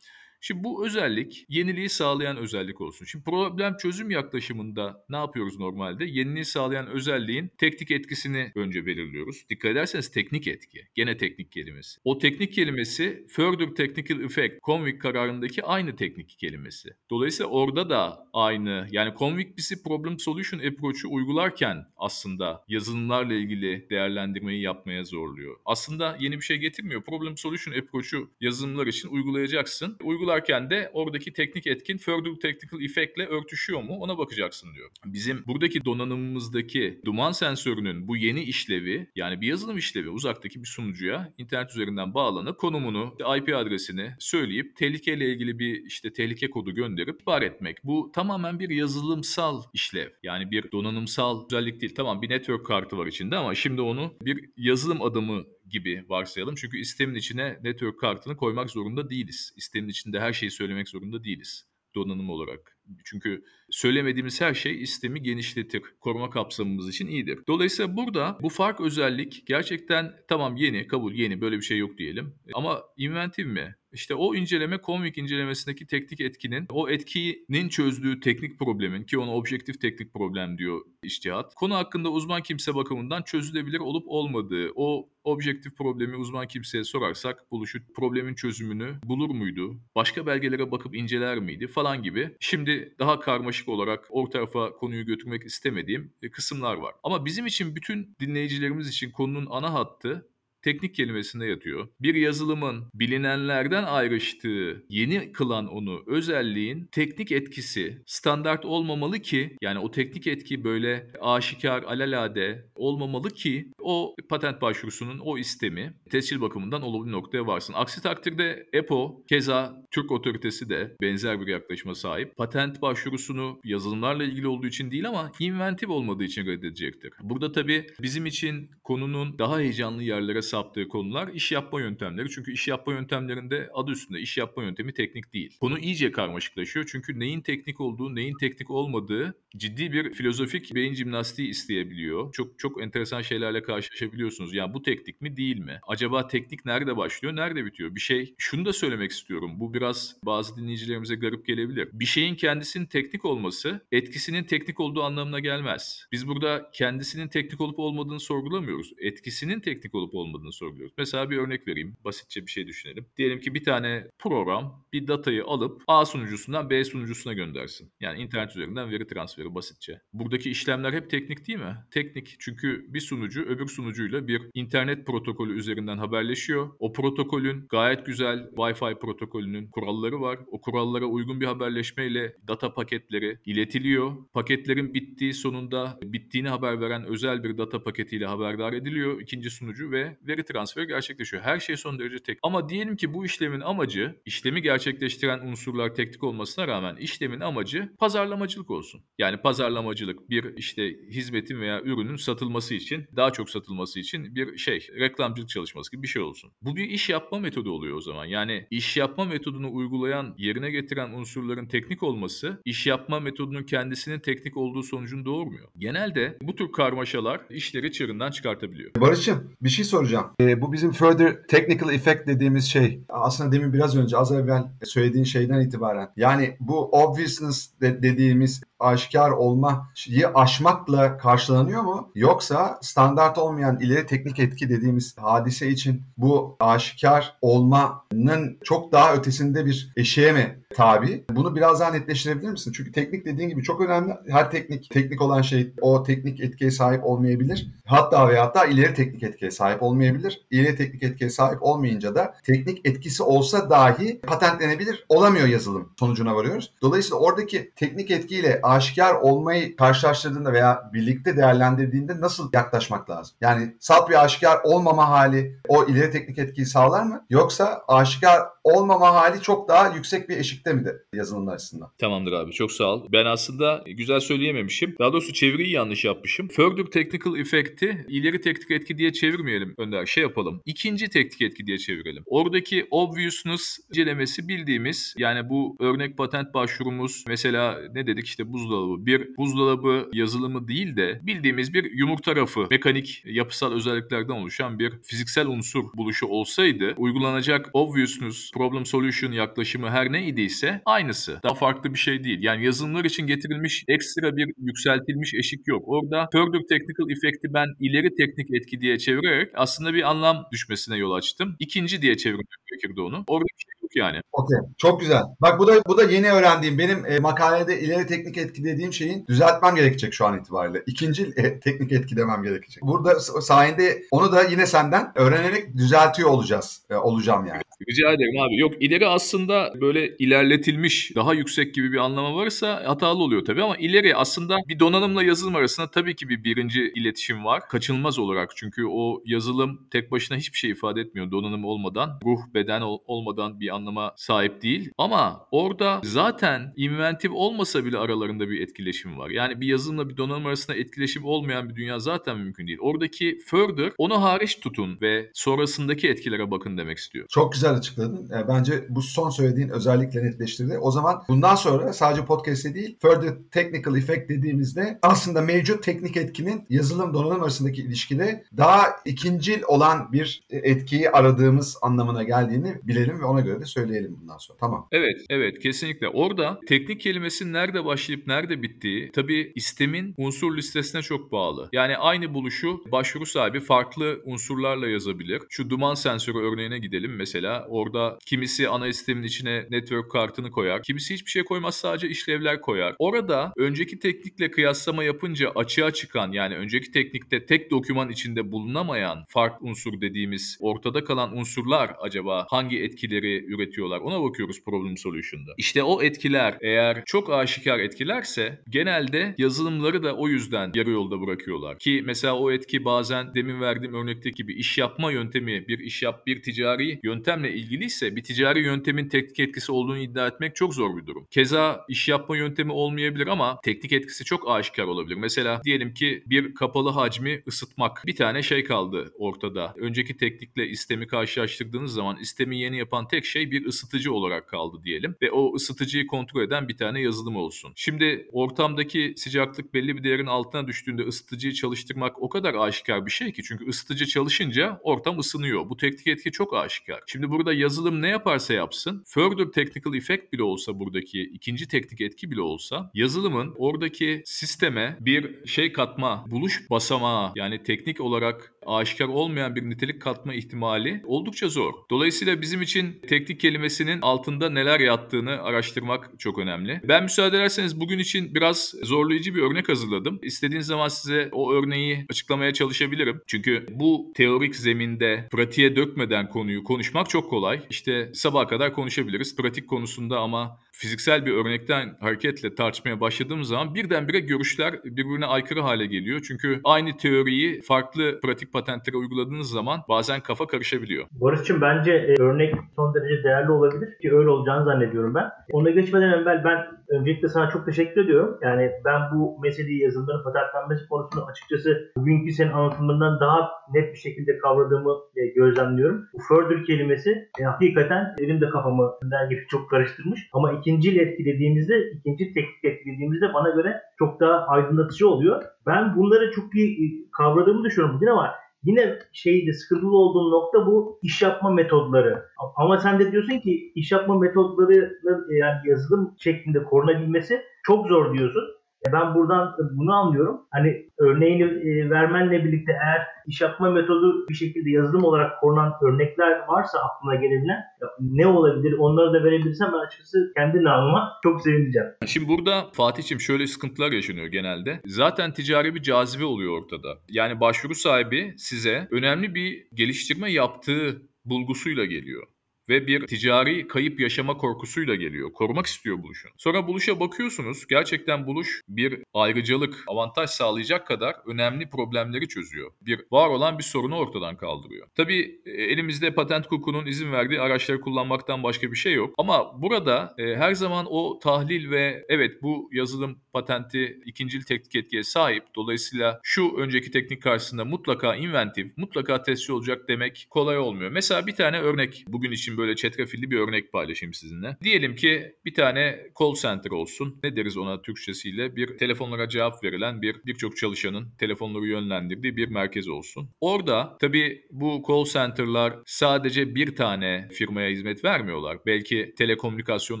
Şimdi bu özellik yeniliği sağlayan özellik olsun. Şimdi problem çözüm yaklaşımında ne yapıyoruz normalde? Yeniliği sağlayan özelliğin teknik etkisini önce belirliyoruz. Dikkat ederseniz teknik etki. Gene teknik kelimesi. O teknik kelimesi further technical effect, Convict kararındaki aynı teknik kelimesi. Dolayısıyla orada da aynı yani Convict bizi problem solution approach'u uygularken aslında yazılımlarla ilgili değerlendirmeyi yapmaya zorluyor. Aslında yeni bir şey getirmiyor. Problem solution approach'u yazılımlar için uygulayacaksın. Uygular uygularken de oradaki teknik etkin further technical effect ile örtüşüyor mu ona bakacaksın diyor. Bizim buradaki donanımımızdaki duman sensörünün bu yeni işlevi yani bir yazılım işlevi uzaktaki bir sunucuya internet üzerinden bağlanıp konumunu, IP adresini söyleyip tehlikeyle ilgili bir işte tehlike kodu gönderip ihbar etmek. Bu tamamen bir yazılımsal işlev. Yani bir donanımsal özellik değil. Tamam bir network kartı var içinde ama şimdi onu bir yazılım adamı gibi varsayalım. Çünkü istemin içine network kartını koymak zorunda değiliz. İstemin içinde her şeyi söylemek zorunda değiliz donanım olarak. Çünkü söylemediğimiz her şey istemi genişletir. Koruma kapsamımız için iyidir. Dolayısıyla burada bu fark özellik gerçekten tamam yeni, kabul yeni böyle bir şey yok diyelim. Ama inventif mi? İşte o inceleme Convic incelemesindeki teknik etkinin o etkinin çözdüğü teknik problemin ki ona objektif teknik problem diyor iştihat. Konu hakkında uzman kimse bakımından çözülebilir olup olmadığı o objektif problemi uzman kimseye sorarsak buluşu problemin çözümünü bulur muydu? Başka belgelere bakıp inceler miydi falan gibi. Şimdi daha karmaşık olarak orta tarafa konuyu götürmek istemediğim kısımlar var. Ama bizim için bütün dinleyicilerimiz için konunun ana hattı teknik kelimesinde yatıyor. Bir yazılımın bilinenlerden ayrıştığı, yeni kılan onu özelliğin teknik etkisi standart olmamalı ki yani o teknik etki böyle aşikar, alalade olmamalı ki o patent başvurusunun o istemi tescil bakımından olumlu noktaya varsın. Aksi takdirde EPO keza Türk otoritesi de benzer bir yaklaşıma sahip. Patent başvurusunu yazılımlarla ilgili olduğu için değil ama inventif olmadığı için reddedecektir. Burada tabii bizim için konunun daha heyecanlı yerlere saptığı konular iş yapma yöntemleri. Çünkü iş yapma yöntemlerinde adı üstünde iş yapma yöntemi teknik değil. Konu iyice karmaşıklaşıyor. Çünkü neyin teknik olduğu, neyin teknik olmadığı ciddi bir filozofik beyin jimnastiği isteyebiliyor. Çok çok enteresan şeylerle karşılaşabiliyorsunuz. Yani bu teknik mi değil mi? Acaba teknik nerede başlıyor, nerede bitiyor? Bir şey şunu da söylemek istiyorum. Bu biraz bazı dinleyicilerimize garip gelebilir. Bir şeyin kendisinin teknik olması etkisinin teknik olduğu anlamına gelmez. Biz burada kendisinin teknik olup olmadığını sorgulamıyoruz. Etkisinin teknik olup olmadığını sorguluyoruz. Mesela bir örnek vereyim. Basitçe bir şey düşünelim. Diyelim ki bir tane program bir datayı alıp A sunucusundan B sunucusuna göndersin. Yani internet üzerinden veri transferi basitçe. Buradaki işlemler hep teknik değil mi? Teknik çünkü bir sunucu öbür sunucuyla bir internet protokolü üzerinden haberleşiyor. O protokolün gayet güzel Wi-Fi protokolünün kuralları var. O kurallara uygun bir haberleşmeyle data paketleri iletiliyor. Paketlerin bittiği sonunda bittiğini haber veren özel bir data paketiyle haberdar ediliyor ikinci sunucu ve veri transferi gerçekleşiyor. Her şey son derece tek. Ama diyelim ki bu işlemin amacı, işlemi gerçekleştiren unsurlar teknik olmasına rağmen işlemin amacı pazarlamacılık olsun. Yani pazarlamacılık bir işte hizmetin veya ürünün satılması için, daha çok satılması için bir şey, reklamcılık çalışması gibi bir şey olsun. Bu bir iş yapma metodu oluyor o zaman. Yani iş yapma metodunu uygulayan, yerine getiren unsurların teknik olması, iş yapma metodunun kendisinin teknik olduğu sonucunu doğurmuyor. Genelde bu tür karmaşalar işleri çığırından çıkartabiliyor. Barış'ım bir şey soracağım. E, bu bizim further technical effect dediğimiz şey aslında demin biraz önce az evvel söylediğin şeyden itibaren yani bu obviousness de, dediğimiz aşikar olmayı aşmakla karşılanıyor mu? Yoksa standart olmayan ileri teknik etki dediğimiz hadise için bu aşikar olmanın çok daha ötesinde bir eşeğe mi tabi? Bunu biraz daha netleştirebilir misin? Çünkü teknik dediğin gibi çok önemli. Her teknik, teknik olan şey o teknik etkiye sahip olmayabilir. Hatta ve hatta ileri teknik etkiye sahip olmayabilir. İleri teknik etkiye sahip olmayınca da teknik etkisi olsa dahi patentlenebilir. Olamıyor yazılım sonucuna varıyoruz. Dolayısıyla oradaki teknik etkiyle aşikar olmayı karşılaştırdığında veya birlikte değerlendirdiğinde nasıl yaklaşmak lazım? Yani salt bir aşikar olmama hali o ileri teknik etkiyi sağlar mı? Yoksa aşikar olmama hali çok daha yüksek bir eşikte takipte midir yazılımlar açısından? Tamamdır abi çok sağ ol. Ben aslında güzel söyleyememişim. Daha doğrusu çeviriyi yanlış yapmışım. Further technical effect'i ileri teknik etki diye çevirmeyelim Önder. Şey yapalım. İkinci teknik etki diye çevirelim. Oradaki obviousness incelemesi bildiğimiz yani bu örnek patent başvurumuz mesela ne dedik işte buzdolabı. Bir buzdolabı yazılımı değil de bildiğimiz bir yumurta rafı mekanik yapısal özelliklerden oluşan bir fiziksel unsur buluşu olsaydı uygulanacak obviousness problem solution yaklaşımı her ne idiyse aynısı. Daha farklı bir şey değil. Yani yazılımlar için getirilmiş ekstra bir yükseltilmiş eşik yok. Orada further technical effect'i ben ileri teknik etki diye çevirerek aslında bir anlam düşmesine yol açtım. İkinci diye çevirmek gerekirdi onu. Orada yok yani. Okey. Çok güzel. Bak bu da bu da yeni öğrendiğim. Benim e, makalede ileri teknik etki dediğim şeyin düzeltmem gerekecek şu an itibariyle. İkinci e, teknik etki demem gerekecek. Burada sayende onu da yine senden öğrenerek düzeltiyor olacağız. E, olacağım yani. Rica ederim abi. Yok ileri aslında böyle ilerletilmiş, daha yüksek gibi bir anlamı varsa hatalı oluyor tabii ama ileri aslında bir donanımla yazılım arasında tabii ki bir birinci iletişim var. Kaçınılmaz olarak çünkü o yazılım tek başına hiçbir şey ifade etmiyor donanım olmadan. Ruh, beden ol- olmadan bir anlama sahip değil. Ama orada zaten inventif olmasa bile aralarında bir etkileşim var. Yani bir yazılımla bir donanım arasında etkileşim olmayan bir dünya zaten mümkün değil. Oradaki further onu hariç tutun ve sonrasındaki etkilere bakın demek istiyor. Çok güzel açıkladın. E, bence bu son söylediğin özellikle netleştirdi. O zaman bundan sonra sadece podcast'te değil, further technical effect dediğimizde aslında mevcut teknik etkinin yazılım donanım arasındaki ilişkide daha ikincil olan bir etkiyi aradığımız anlamına geldiğini bilelim ve ona göre de söyleyelim bundan sonra. Tamam. Evet, evet kesinlikle. Orada teknik kelimesinin nerede başlayıp nerede bittiği tabii istemin unsur listesine çok bağlı. Yani aynı buluşu başvuru sahibi farklı unsurlarla yazabilir. Şu duman sensörü örneğine gidelim mesela. Orada kimisi ana sistemin içine network kartını koyar. Kimisi hiçbir şey koymaz sadece işlevler koyar. Orada önceki teknikle kıyaslama yapınca açığa çıkan yani önceki teknikte tek doküman içinde bulunamayan fark unsur dediğimiz ortada kalan unsurlar acaba hangi etkileri üretiyorlar? Ona bakıyoruz problem solution'da. İşte o etkiler eğer çok aşikar etkilerse genelde yazılımları da o yüzden yarı yolda bırakıyorlar. Ki mesela o etki bazen demin verdiğim örnekteki gibi iş yapma yöntemi, bir iş yap, bir ticari yöntemle ilgiliyse bir ticari yöntemin teknik etkisi olduğunu iddia etmek çok zor bir durum. Keza iş yapma yöntemi olmayabilir ama teknik etkisi çok aşikar olabilir. Mesela diyelim ki bir kapalı hacmi ısıtmak. Bir tane şey kaldı ortada. Önceki teknikle istemi karşılaştırdığınız zaman istemi yeni yapan tek bir ısıtıcı olarak kaldı diyelim. Ve o ısıtıcıyı kontrol eden bir tane yazılım olsun. Şimdi ortamdaki sıcaklık belli bir değerin altına düştüğünde ısıtıcıyı çalıştırmak o kadar aşikar bir şey ki. Çünkü ısıtıcı çalışınca ortam ısınıyor. Bu teknik etki çok aşikar. Şimdi burada yazılım ne yaparsa yapsın, further technical effect bile olsa buradaki ikinci teknik etki bile olsa yazılımın oradaki sisteme bir şey katma, buluş basamağı yani teknik olarak aşikar olmayan bir nitelik katma ihtimali oldukça zor. Dolayısıyla bizim için teknik kelimesinin altında neler yattığını araştırmak çok önemli. Ben müsaade ederseniz bugün için biraz zorlayıcı bir örnek hazırladım. İstediğiniz zaman size o örneği açıklamaya çalışabilirim. Çünkü bu teorik zeminde pratiğe dökmeden konuyu konuşmak çok kolay. İşte sabaha kadar konuşabiliriz pratik konusunda ama fiziksel bir örnekten hareketle tartışmaya başladığımız zaman birdenbire görüşler birbirine aykırı hale geliyor. Çünkü aynı teoriyi farklı pratik patentlere uyguladığınız zaman bazen kafa karışabiliyor. Barış'cığım bence e, örnek son derece değerli olabilir ki öyle olacağını zannediyorum ben. Ona geçmeden evvel ben öncelikle sana çok teşekkür ediyorum. Yani ben bu meseleyi yazılımların patentlenmesi konusunu açıkçası bugünkü senin anlatımından daha net bir şekilde kavradığımı e, gözlemliyorum. Bu further kelimesi e, hakikaten benim de kafamı gibi çok karıştırmış. Ama ikinci etki dediğimizde, ikinci teknik etki dediğimizde bana göre çok daha aydınlatıcı oluyor. Ben bunları çok iyi kavradığımı düşünüyorum bugün ama Yine şeyde sıkıntılı olduğum nokta bu iş yapma metodları. Ama sen de diyorsun ki iş yapma metodlarının e, yani yazılım şeklinde korunabilmesi çok zor diyorsun. E ben buradan bunu anlıyorum. Hani örneğini e, vermenle birlikte eğer iş yapma metodu bir şekilde yazılım olarak korunan örnekler varsa aklına gelebilen ne olabilir onları da verebilirsem ben açıkçası kendi namıma çok sevineceğim. Şimdi burada Fatih'im şöyle sıkıntılar yaşanıyor genelde. Zaten ticari bir cazibe oluyor ortada. Yani başvuru sahibi size önemli bir geliştirme yaptığı bulgusuyla geliyor. Ve bir ticari kayıp yaşama korkusuyla geliyor. Korumak istiyor buluşun. Sonra buluşa bakıyorsunuz. Gerçekten buluş bir ayrıcalık, avantaj sağlayacak kadar önemli problemleri çözüyor. Bir var olan bir sorunu ortadan kaldırıyor. Tabii e, elimizde patent hukukunun izin verdiği araçları kullanmaktan başka bir şey yok. Ama burada e, her zaman o tahlil ve evet bu yazılım patenti ikincil teknik etkiye sahip. Dolayısıyla şu önceki teknik karşısında mutlaka inventif, mutlaka testçi olacak demek kolay olmuyor. Mesela bir tane örnek bugün için böyle çetrefilli bir örnek paylaşayım sizinle. Diyelim ki bir tane call center olsun. Ne deriz ona Türkçesiyle? Bir telefonlara cevap verilen bir birçok çalışanın telefonları yönlendirdiği bir merkez olsun. Orada tabii bu call center'lar sadece bir tane firmaya hizmet vermiyorlar. Belki telekomünikasyon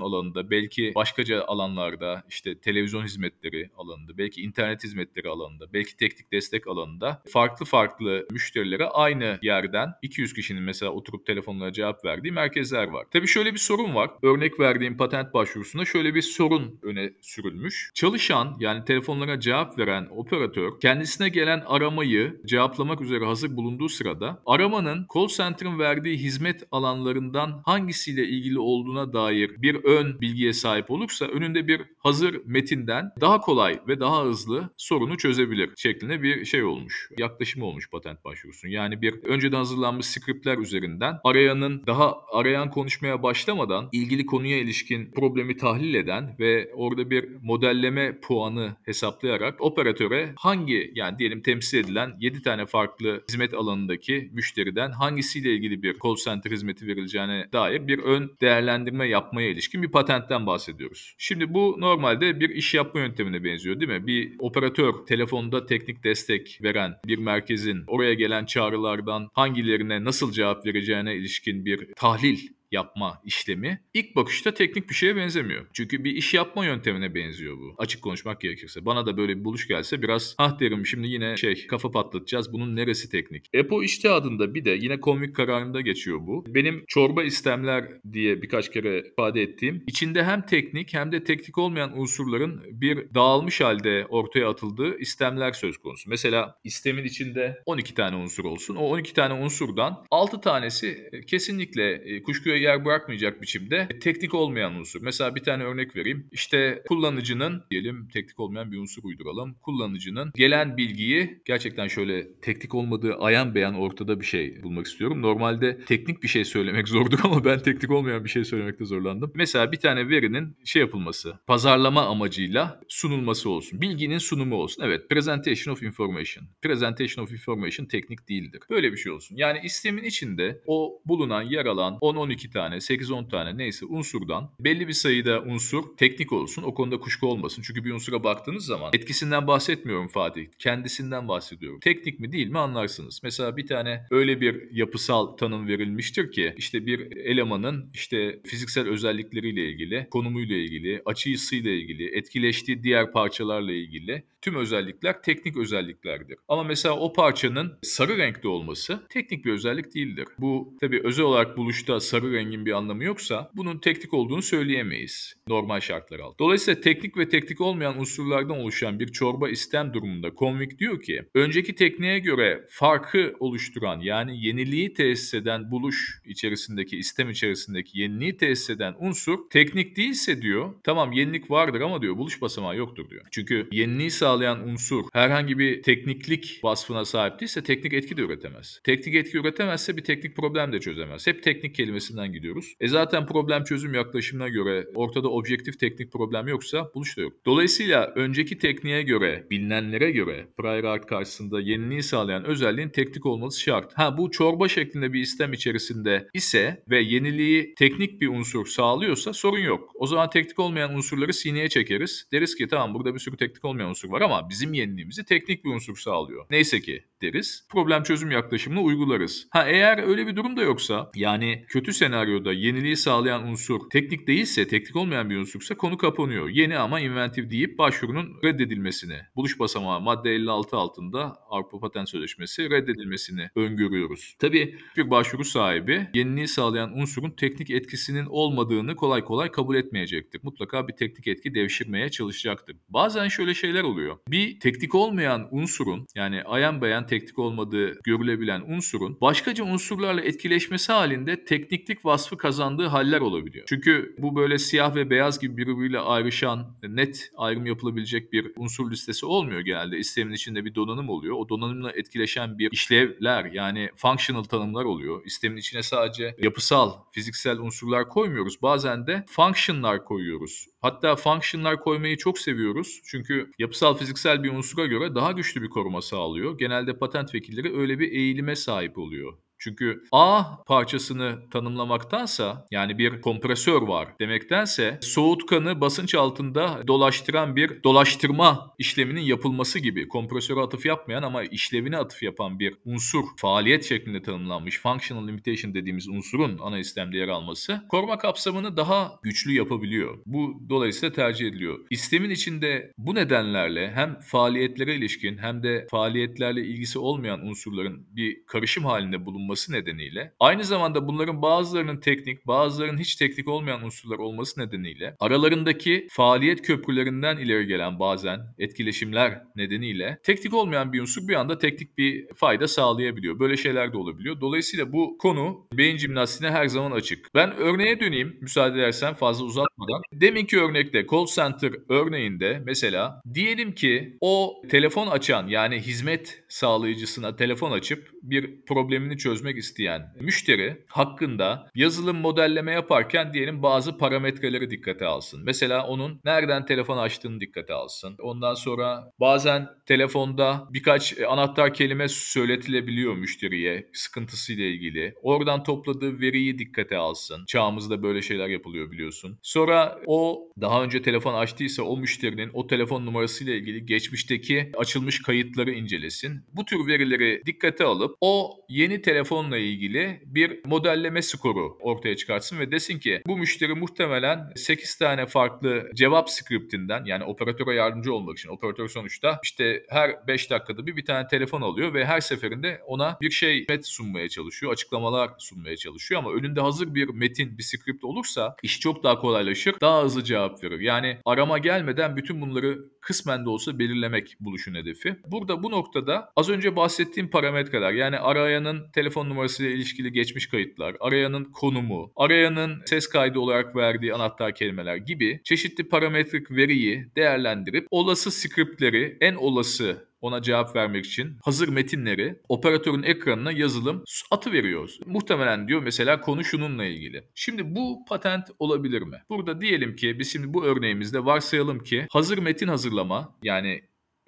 alanında, belki başkaca alanlarda, işte televizyon hizmetleri alanında, belki internet hizmetleri alanında, belki teknik destek alanında farklı farklı müşterilere aynı yerden 200 kişinin mesela oturup telefonlara cevap verdiği merkezler var. Tabii şöyle bir sorun var. Örnek verdiğim patent başvurusunda şöyle bir sorun öne sürülmüş. Çalışan yani telefonlara cevap veren operatör kendisine gelen aramayı cevaplamak üzere hazır bulunduğu sırada aramanın call center'ın verdiği hizmet alanlarından hangisiyle ilgili olduğuna dair bir ön bilgiye sahip olursa önünde bir hazır metinden daha kolay ve daha hızlı sorunu çözebilir şeklinde bir şey olmuş. Yaklaşım olmuş patent başvurusunun. Yani bir önceden hazırlanmış skriptler üzerinden arayanın daha arayan konuşmaya başlamadan ilgili konuya ilişkin problemi tahlil eden ve orada bir modelleme puanı hesaplayarak operatöre hangi yani diyelim temsil edilen 7 tane farklı hizmet alanındaki müşteriden hangisiyle ilgili bir call center hizmeti verileceğine dair bir ön değerlendirme yapmaya ilişkin bir patentten bahsediyoruz. Şimdi bu normalde bir iş yapma yöntemine benziyor değil mi? Bir operatör telefonda teknik destek veren bir merkezin oraya gelen çağrılardan hangilerine nasıl cevap vereceğine ilişkin bir tahlil تحليل yapma işlemi ilk bakışta teknik bir şeye benzemiyor. Çünkü bir iş yapma yöntemine benziyor bu. Açık konuşmak gerekirse. Bana da böyle bir buluş gelse biraz ah derim şimdi yine şey kafa patlatacağız. Bunun neresi teknik? EPO adında bir de yine komik kararında geçiyor bu. Benim çorba istemler diye birkaç kere ifade ettiğim içinde hem teknik hem de teknik olmayan unsurların bir dağılmış halde ortaya atıldığı istemler söz konusu. Mesela istemin içinde 12 tane unsur olsun. O 12 tane unsurdan 6 tanesi kesinlikle e, kuşkuya yer bırakmayacak biçimde teknik olmayan unsur. Mesela bir tane örnek vereyim. İşte kullanıcının diyelim teknik olmayan bir unsur uyduralım. Kullanıcının gelen bilgiyi gerçekten şöyle teknik olmadığı ayan beyan ortada bir şey bulmak istiyorum. Normalde teknik bir şey söylemek zordur ama ben teknik olmayan bir şey söylemekte zorlandım. Mesela bir tane verinin şey yapılması, pazarlama amacıyla sunulması olsun. Bilginin sunumu olsun. Evet, presentation of information. Presentation of information teknik değildir. Böyle bir şey olsun. Yani istemin içinde o bulunan yer alan 10-12 tane, 8-10 tane neyse unsurdan belli bir sayıda unsur teknik olsun. O konuda kuşku olmasın. Çünkü bir unsura baktığınız zaman etkisinden bahsetmiyorum Fatih. Kendisinden bahsediyorum. Teknik mi değil mi anlarsınız. Mesela bir tane öyle bir yapısal tanım verilmiştir ki işte bir elemanın işte fiziksel özellikleriyle ilgili, konumuyla ilgili, açı ısıyla ilgili, etkileştiği diğer parçalarla ilgili tüm özellikler teknik özelliklerdir. Ama mesela o parçanın sarı renkte olması teknik bir özellik değildir. Bu tabii özel olarak buluşta sarı rengin bir anlamı yoksa bunun teknik olduğunu söyleyemeyiz normal şartlar altında. Dolayısıyla teknik ve teknik olmayan unsurlardan oluşan bir çorba istem durumunda Convic diyor ki önceki tekniğe göre farkı oluşturan yani yeniliği tesis eden buluş içerisindeki istem içerisindeki yeniliği tesis eden unsur teknik değilse diyor tamam yenilik vardır ama diyor buluş basamağı yoktur diyor. Çünkü yeniliği sağlayan unsur herhangi bir tekniklik vasfına sahip değilse teknik etki de üretemez. Teknik etki üretemezse bir teknik problem de çözemez. Hep teknik kelimesinden gidiyoruz. E zaten problem çözüm yaklaşımına göre ortada objektif teknik problem yoksa buluş da yok. Dolayısıyla önceki tekniğe göre, bilinenlere göre prior art karşısında yeniliği sağlayan özelliğin teknik olması şart. Ha bu çorba şeklinde bir istem içerisinde ise ve yeniliği teknik bir unsur sağlıyorsa sorun yok. O zaman teknik olmayan unsurları sineye çekeriz. Deriz ki tamam burada bir sürü teknik olmayan unsur var ama bizim yeniliğimizi teknik bir unsur sağlıyor. Neyse ki deriz. Problem çözüm yaklaşımını uygularız. Ha eğer öyle bir durum da yoksa yani kötü senaryoda yeniliği sağlayan unsur teknik değilse, teknik olmayan bir unsursa konu kapanıyor. Yeni ama inventif deyip başvurunun reddedilmesini, buluş basamağı madde 56 altında Avrupa Patent Sözleşmesi reddedilmesini öngörüyoruz. Tabii bir başvuru sahibi yeniliği sağlayan unsurun teknik etkisinin olmadığını kolay kolay kabul etmeyecektir. Mutlaka bir teknik etki devşirmeye çalışacaktır. Bazen şöyle şeyler oluyor. Bir teknik olmayan unsurun yani ayan beyan teknik olmadığı görülebilen unsurun başkaca unsurlarla etkileşmesi halinde tekniklik vasfı kazandığı haller olabiliyor. Çünkü bu böyle siyah ve beyaz gibi birbiriyle ayrışan, net ayrım yapılabilecek bir unsur listesi olmuyor genelde. İstemin içinde bir donanım oluyor. O donanımla etkileşen bir işlevler yani functional tanımlar oluyor. İstemin içine sadece yapısal, fiziksel unsurlar koymuyoruz. Bazen de function'lar koyuyoruz. Hatta function'lar koymayı çok seviyoruz. Çünkü yapısal fiziksel bir unsura göre daha güçlü bir koruma sağlıyor. Genelde patent vekilleri öyle bir eğilime sahip oluyor. Çünkü A parçasını tanımlamaktansa yani bir kompresör var demektense soğutkanı basınç altında dolaştıran bir dolaştırma işleminin yapılması gibi kompresöre atıf yapmayan ama işlevine atıf yapan bir unsur faaliyet şeklinde tanımlanmış functional limitation dediğimiz unsurun ana istemde yer alması koruma kapsamını daha güçlü yapabiliyor. Bu dolayısıyla tercih ediliyor. İstemin içinde bu nedenlerle hem faaliyetlere ilişkin hem de faaliyetlerle ilgisi olmayan unsurların bir karışım halinde bulunması nedeniyle aynı zamanda bunların bazılarının teknik bazılarının hiç teknik olmayan unsurlar olması nedeniyle aralarındaki faaliyet köprülerinden ileri gelen bazen etkileşimler nedeniyle teknik olmayan bir unsur bir anda teknik bir fayda sağlayabiliyor. Böyle şeyler de olabiliyor. Dolayısıyla bu konu beyin jimnastiğine her zaman açık. Ben örneğe döneyim müsaade edersen fazla uzatmadan. Deminki örnekte call center örneğinde mesela diyelim ki o telefon açan yani hizmet sağlayıcısına telefon açıp bir problemini çözmek isteyen müşteri hakkında yazılım modelleme yaparken diyelim bazı parametreleri dikkate alsın. Mesela onun nereden telefon açtığını dikkate alsın. Ondan sonra bazen telefonda birkaç anahtar kelime söyletilebiliyor müşteriye sıkıntısıyla ilgili. Oradan topladığı veriyi dikkate alsın. Çağımızda böyle şeyler yapılıyor biliyorsun. Sonra o daha önce telefon açtıysa o müşterinin o telefon numarasıyla ilgili geçmişteki açılmış kayıtları incelesin. Bu tür verileri dikkate alıp o yeni telefonla ilgili bir modelleme skoru ortaya çıkartsın ve desin ki bu müşteri muhtemelen 8 tane farklı cevap skriptinden yani operatöre yardımcı olmak için operatör sonuçta işte her 5 dakikada bir bir tane telefon alıyor ve her seferinde ona bir şey met sunmaya çalışıyor, açıklamalar sunmaya çalışıyor ama önünde hazır bir metin, bir script olursa iş çok daha kolaylaşır, daha hızlı cevap verir. Yani arama gelmeden bütün bunları kısmen de olsa belirlemek buluşun hedefi. Burada bu noktada az önce bahsettiğim parametreler yani arayanın telefon numarasıyla ilişkili geçmiş kayıtlar, arayanın konumu, arayanın ses kaydı olarak verdiği anahtar kelimeler gibi çeşitli parametrik veriyi değerlendirip olası scriptleri en olası ona cevap vermek için hazır metinleri operatörün ekranına yazılım atı veriyoruz. Muhtemelen diyor mesela konu şununla ilgili. Şimdi bu patent olabilir mi? Burada diyelim ki biz şimdi bu örneğimizde varsayalım ki hazır metin hazırlama yani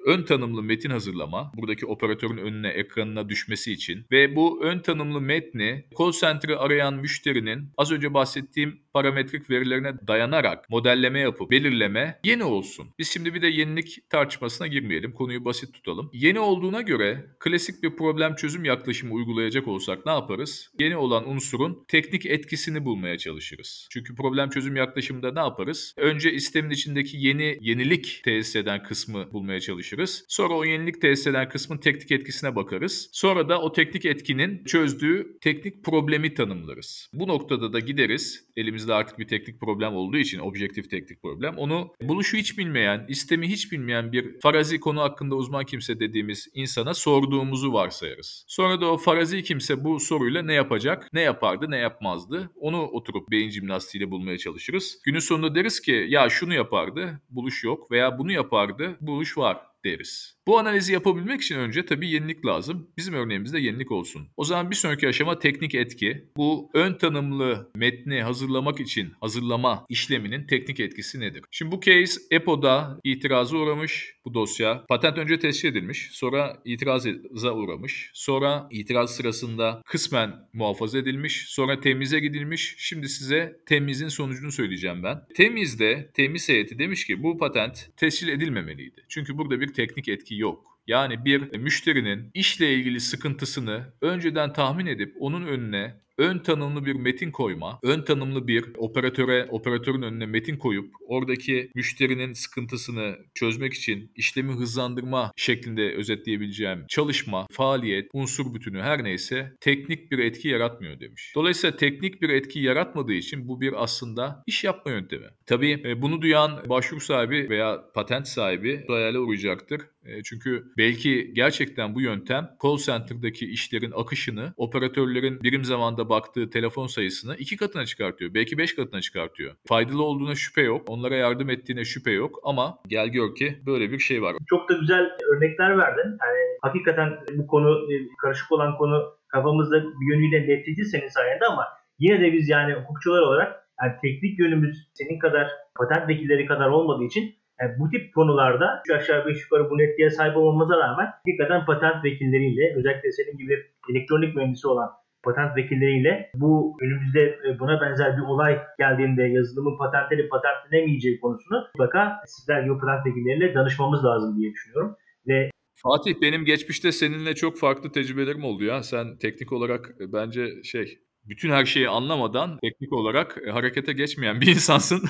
ön tanımlı metin hazırlama buradaki operatörün önüne ekranına düşmesi için ve bu ön tanımlı metni call center'ı arayan müşterinin az önce bahsettiğim parametrik verilerine dayanarak modelleme yapıp belirleme yeni olsun. Biz şimdi bir de yenilik tartışmasına girmeyelim. Konuyu basit tutalım. Yeni olduğuna göre klasik bir problem çözüm yaklaşımı uygulayacak olsak ne yaparız? Yeni olan unsurun teknik etkisini bulmaya çalışırız. Çünkü problem çözüm yaklaşımında ne yaparız? Önce sistemin içindeki yeni yenilik tesis eden kısmı bulmaya çalışırız. Sonra o yenilik tesis eden kısmın teknik etkisine bakarız. Sonra da o teknik etkinin çözdüğü teknik problemi tanımlarız. Bu noktada da gideriz. Elimizde artık bir teknik problem olduğu için objektif teknik problem. Onu buluşu hiç bilmeyen, istemi hiç bilmeyen bir farazi konu hakkında uzman kimse dediğimiz insana sorduğumuzu varsayarız. Sonra da o farazi kimse bu soruyla ne yapacak, ne yapardı, ne yapmazdı onu oturup beyin jimnastiğiyle bulmaya çalışırız. Günün sonunda deriz ki ya şunu yapardı, buluş yok veya bunu yapardı, buluş var deriz. Bu analizi yapabilmek için önce tabii yenilik lazım. Bizim örneğimizde yenilik olsun. O zaman bir sonraki aşama teknik etki. Bu ön tanımlı metni hazırlamak için hazırlama işleminin teknik etkisi nedir? Şimdi bu case EPO'da itiraza uğramış bu dosya. Patent önce tescil edilmiş. Sonra itiraza uğramış. Sonra itiraz sırasında kısmen muhafaza edilmiş. Sonra temize gidilmiş. Şimdi size temizin sonucunu söyleyeceğim ben. Temizde temiz heyeti demiş ki bu patent tescil edilmemeliydi. Çünkü burada bir teknik etki yok. Yani bir müşterinin işle ilgili sıkıntısını önceden tahmin edip onun önüne ön tanımlı bir metin koyma, ön tanımlı bir operatöre, operatörün önüne metin koyup oradaki müşterinin sıkıntısını çözmek için işlemi hızlandırma şeklinde özetleyebileceğim çalışma, faaliyet, unsur bütünü her neyse teknik bir etki yaratmıyor demiş. Dolayısıyla teknik bir etki yaratmadığı için bu bir aslında iş yapma yöntemi. Tabii bunu duyan başvuru sahibi veya patent sahibi hayale uğrayacaktır. E, çünkü belki gerçekten bu yöntem call center'daki işlerin akışını, operatörlerin birim zamanda baktığı telefon sayısını iki katına çıkartıyor. Belki beş katına çıkartıyor. Faydalı olduğuna şüphe yok. Onlara yardım ettiğine şüphe yok ama gel gör ki böyle bir şey var. Çok da güzel örnekler verdin. Yani hakikaten bu konu e, karışık olan konu kafamızda bir yönüyle netledi senin sayende ama yine de biz yani hukukçular olarak yani teknik yönümüz senin kadar patent vekilleri kadar olmadığı için yani bu tip konularda şu aşağı beş yukarı bu netliğe sahip olmamıza rağmen hakikaten patent vekilleriyle özellikle senin gibi elektronik mühendisi olan patent vekilleriyle bu önümüzde e, buna benzer bir olay geldiğinde yazılımın patentleri patentlenemeyeceği konusunu mutlaka sizler gibi patent vekilleriyle danışmamız lazım diye düşünüyorum. Ve Fatih benim geçmişte seninle çok farklı tecrübelerim oldu ya. Sen teknik olarak e, bence şey bütün her şeyi anlamadan teknik olarak e, harekete geçmeyen bir insansın.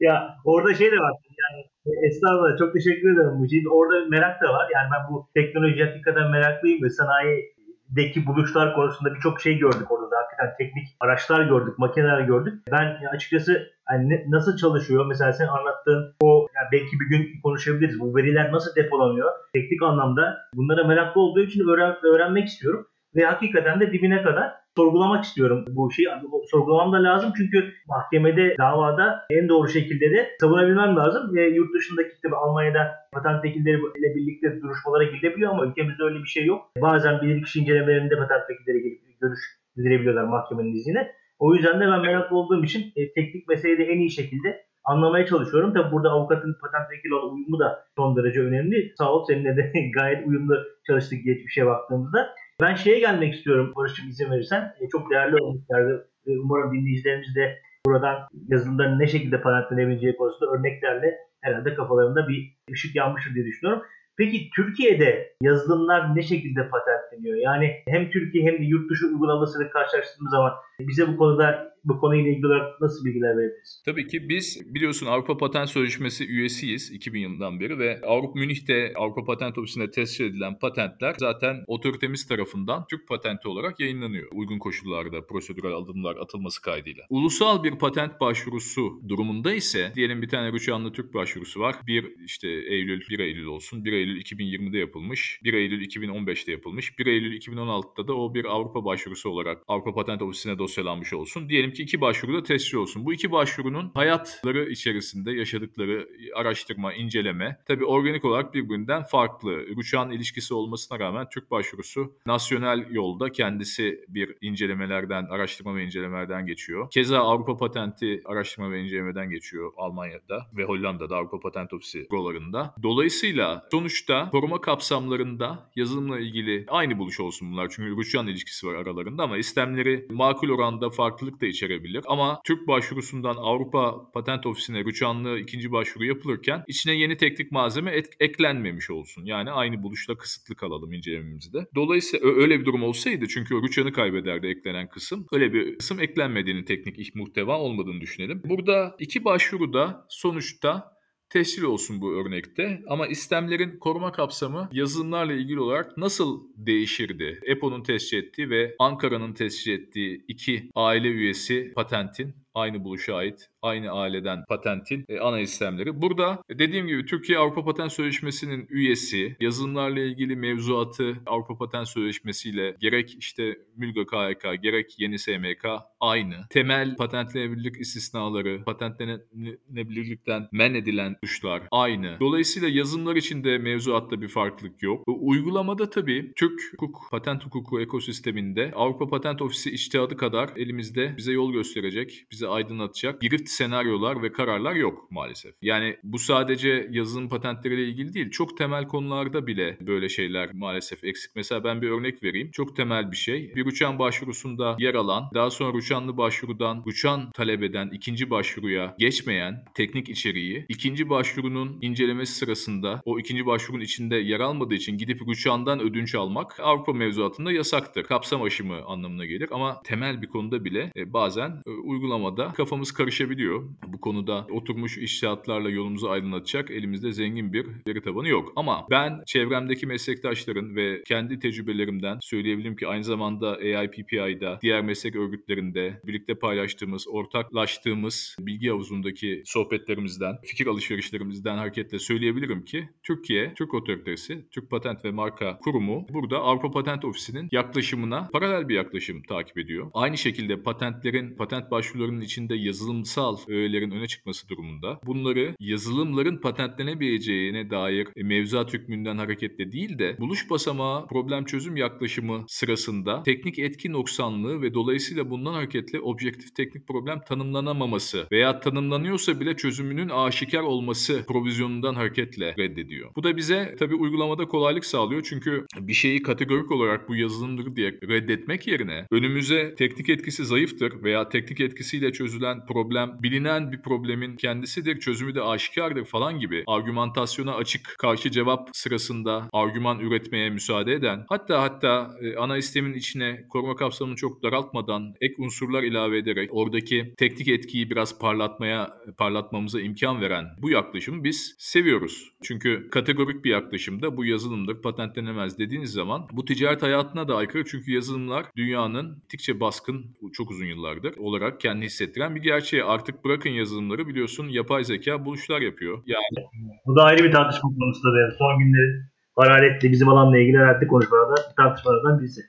ya orada şey de var yani e, estağfurullah çok teşekkür ederim Mucit. Orada merak da var. Yani ben bu teknoloji hakikaten meraklıyım ve sanayideki buluşlar konusunda birçok şey gördük orada da. Hakikaten teknik araçlar gördük, makineler gördük. Ben açıkçası yani nasıl çalışıyor? Mesela sen anlattığın o yani belki bir gün konuşabiliriz. Bu veriler nasıl depolanıyor? Teknik anlamda bunlara meraklı olduğu için öğren- öğrenmek istiyorum. Ve hakikaten de dibine kadar sorgulamak istiyorum bu şeyi. Sorgulamam da lazım çünkü mahkemede, davada en doğru şekilde de savunabilmem lazım. Ve yurt dışındaki tabii Almanya'da patent vekilleri ile birlikte duruşmalara gidebiliyor ama ülkemizde öyle bir şey yok. Bazen bilirkişi incelemelerinde patent vekilleri gelip görüş bildirebiliyorlar mahkemenin izniyle. O yüzden de ben meraklı olduğum için e, teknik meseleyi de en iyi şekilde anlamaya çalışıyorum. Tabi burada avukatın patent vekili uyumu da son derece önemli. Sağ ol seninle de gayet uyumlu çalıştık geçmişe baktığımızda. Ben şeye gelmek istiyorum Barış'cığım izin verirsen. E, çok değerli örneklerdi. E, umarım dinleyicilerimiz de buradan yazılımların ne şekilde patentlenebileceği konusunda örneklerle herhalde kafalarında bir ışık yanmıştır diye düşünüyorum. Peki Türkiye'de yazılımlar ne şekilde patentleniyor? Yani hem Türkiye hem de yurt dışı uygulamasını karşılaştırdığımız zaman bize bu konuda bu konuyla ilgili olarak nasıl bilgiler verebiliriz? Tabii ki biz biliyorsun Avrupa Patent Sözleşmesi üyesiyiz 2000 yılından beri ve Avrupa Münih'te Avrupa Patent Ofisi'nde tescil edilen patentler zaten otoritemiz tarafından Türk patenti olarak yayınlanıyor. Uygun koşullarda prosedürel adımlar atılması kaydıyla. Ulusal bir patent başvurusu durumunda ise diyelim bir tane Rüçhanlı Türk başvurusu var. 1 işte Eylül 1 Eylül olsun. 1 Eylül 2020'de yapılmış. 1 Eylül 2015'te yapılmış. 1 Eylül 2016'da da o bir Avrupa başvurusu olarak Avrupa Patent Ofisi'ne dosyalanmış olsun. Diyelim ki iki başvuruda tescil olsun. Bu iki başvurunun hayatları içerisinde yaşadıkları araştırma, inceleme tabii organik olarak birbirinden farklı. Rüçhan ilişkisi olmasına rağmen Türk başvurusu nasyonel yolda kendisi bir incelemelerden, araştırma ve incelemelerden geçiyor. Keza Avrupa Patenti araştırma ve incelemeden geçiyor Almanya'da ve Hollanda'da Avrupa Patent Ofisi bürolarında. Dolayısıyla sonuçta koruma kapsamlarında yazılımla ilgili aynı buluş olsun bunlar. Çünkü Rüçhan ilişkisi var aralarında ama istemleri makul oranda farklılık da içerebilir. Ama Türk başvurusundan Avrupa Patent Ofisi'ne Rüçhanlı ikinci başvuru yapılırken içine yeni teknik malzeme et- eklenmemiş olsun. Yani aynı buluşla kısıtlı kalalım incelememizde. Dolayısıyla öyle bir durum olsaydı çünkü o Rüçhan'ı kaybederdi eklenen kısım. Öyle bir kısım eklenmediğini teknik muhteva olmadığını düşünelim. Burada iki başvuruda sonuçta tescil olsun bu örnekte ama istemlerin koruma kapsamı yazılımlarla ilgili olarak nasıl değişirdi? EPO'nun tescil ettiği ve Ankara'nın tescil ettiği iki aile üyesi patentin aynı buluşa ait aynı aileden patentin e, ana istemleri. Burada e, dediğim gibi Türkiye Avrupa Patent Sözleşmesi'nin üyesi, yazılımlarla ilgili mevzuatı Avrupa Patent Sözleşmesi ile gerek işte Mülga KHK gerek yeni SMK aynı. Temel patentlenebilirlik istisnaları, patentlenebilirlikten men edilen tuşlar aynı. Dolayısıyla yazılımlar içinde mevzuatta bir farklılık yok. Bu uygulamada tabii Türk hukuk, patent hukuku ekosisteminde Avrupa Patent Ofisi içtihadı kadar elimizde bize yol gösterecek, bize aydınlatacak girift senaryolar ve kararlar yok maalesef. Yani bu sadece yazılım patentleriyle ilgili değil. Çok temel konularda bile böyle şeyler maalesef eksik. Mesela ben bir örnek vereyim. Çok temel bir şey. Bir uçan başvurusunda yer alan, daha sonra uçanlı başvurudan uçan talep eden ikinci başvuruya geçmeyen teknik içeriği ikinci başvurunun incelemesi sırasında o ikinci başvurunun içinde yer almadığı için gidip uçağından ödünç almak Avrupa mevzuatında yasaktır. Kapsam aşımı anlamına gelir ama temel bir konuda bile e, bazen e, uygulamada uygulamada kafamız karışabiliyor. Bu konuda oturmuş iştihatlarla yolumuzu aydınlatacak elimizde zengin bir veri tabanı yok. Ama ben çevremdeki meslektaşların ve kendi tecrübelerimden söyleyebilirim ki aynı zamanda AIPPI'da, diğer meslek örgütlerinde birlikte paylaştığımız, ortaklaştığımız bilgi havuzundaki sohbetlerimizden, fikir alışverişlerimizden hareketle söyleyebilirim ki Türkiye, Türk Otoritesi, Türk Patent ve Marka Kurumu burada Avrupa Patent Ofisi'nin yaklaşımına paralel bir yaklaşım takip ediyor. Aynı şekilde patentlerin, patent başvurularının içinde yazılımsal öğelerin öne çıkması durumunda bunları yazılımların patentlenebileceğine dair mevzuat hükmünden hareketle değil de buluş basamağı problem çözüm yaklaşımı sırasında teknik etki noksanlığı ve dolayısıyla bundan hareketle objektif teknik problem tanımlanamaması veya tanımlanıyorsa bile çözümünün aşikar olması provizyonundan hareketle reddediyor. Bu da bize tabii uygulamada kolaylık sağlıyor çünkü bir şeyi kategorik olarak bu yazılımdır diye reddetmek yerine önümüze teknik etkisi zayıftır veya teknik etkisiyle çözülen problem bilinen bir problemin kendisidir, çözümü de aşikardır falan gibi argümantasyona açık karşı cevap sırasında argüman üretmeye müsaade eden hatta hatta e, ana istemin içine koruma kapsamını çok daraltmadan ek unsurlar ilave ederek oradaki teknik etkiyi biraz parlatmaya parlatmamıza imkan veren bu yaklaşımı biz seviyoruz. Çünkü kategorik bir yaklaşımda bu yazılımdır, patentlenemez dediğiniz zaman bu ticaret hayatına da aykırı çünkü yazılımlar dünyanın gittikçe baskın çok uzun yıllardır olarak kendini hissettiren bir gerçeği. Artık bırakın yazılımları biliyorsun yapay zeka buluşlar yapıyor. Yani Bu da ayrı bir tartışma konusu. Yani son günlerin hararetli bizim alanla ilgili hararetli konuşmalardan tartışmalardan birisi.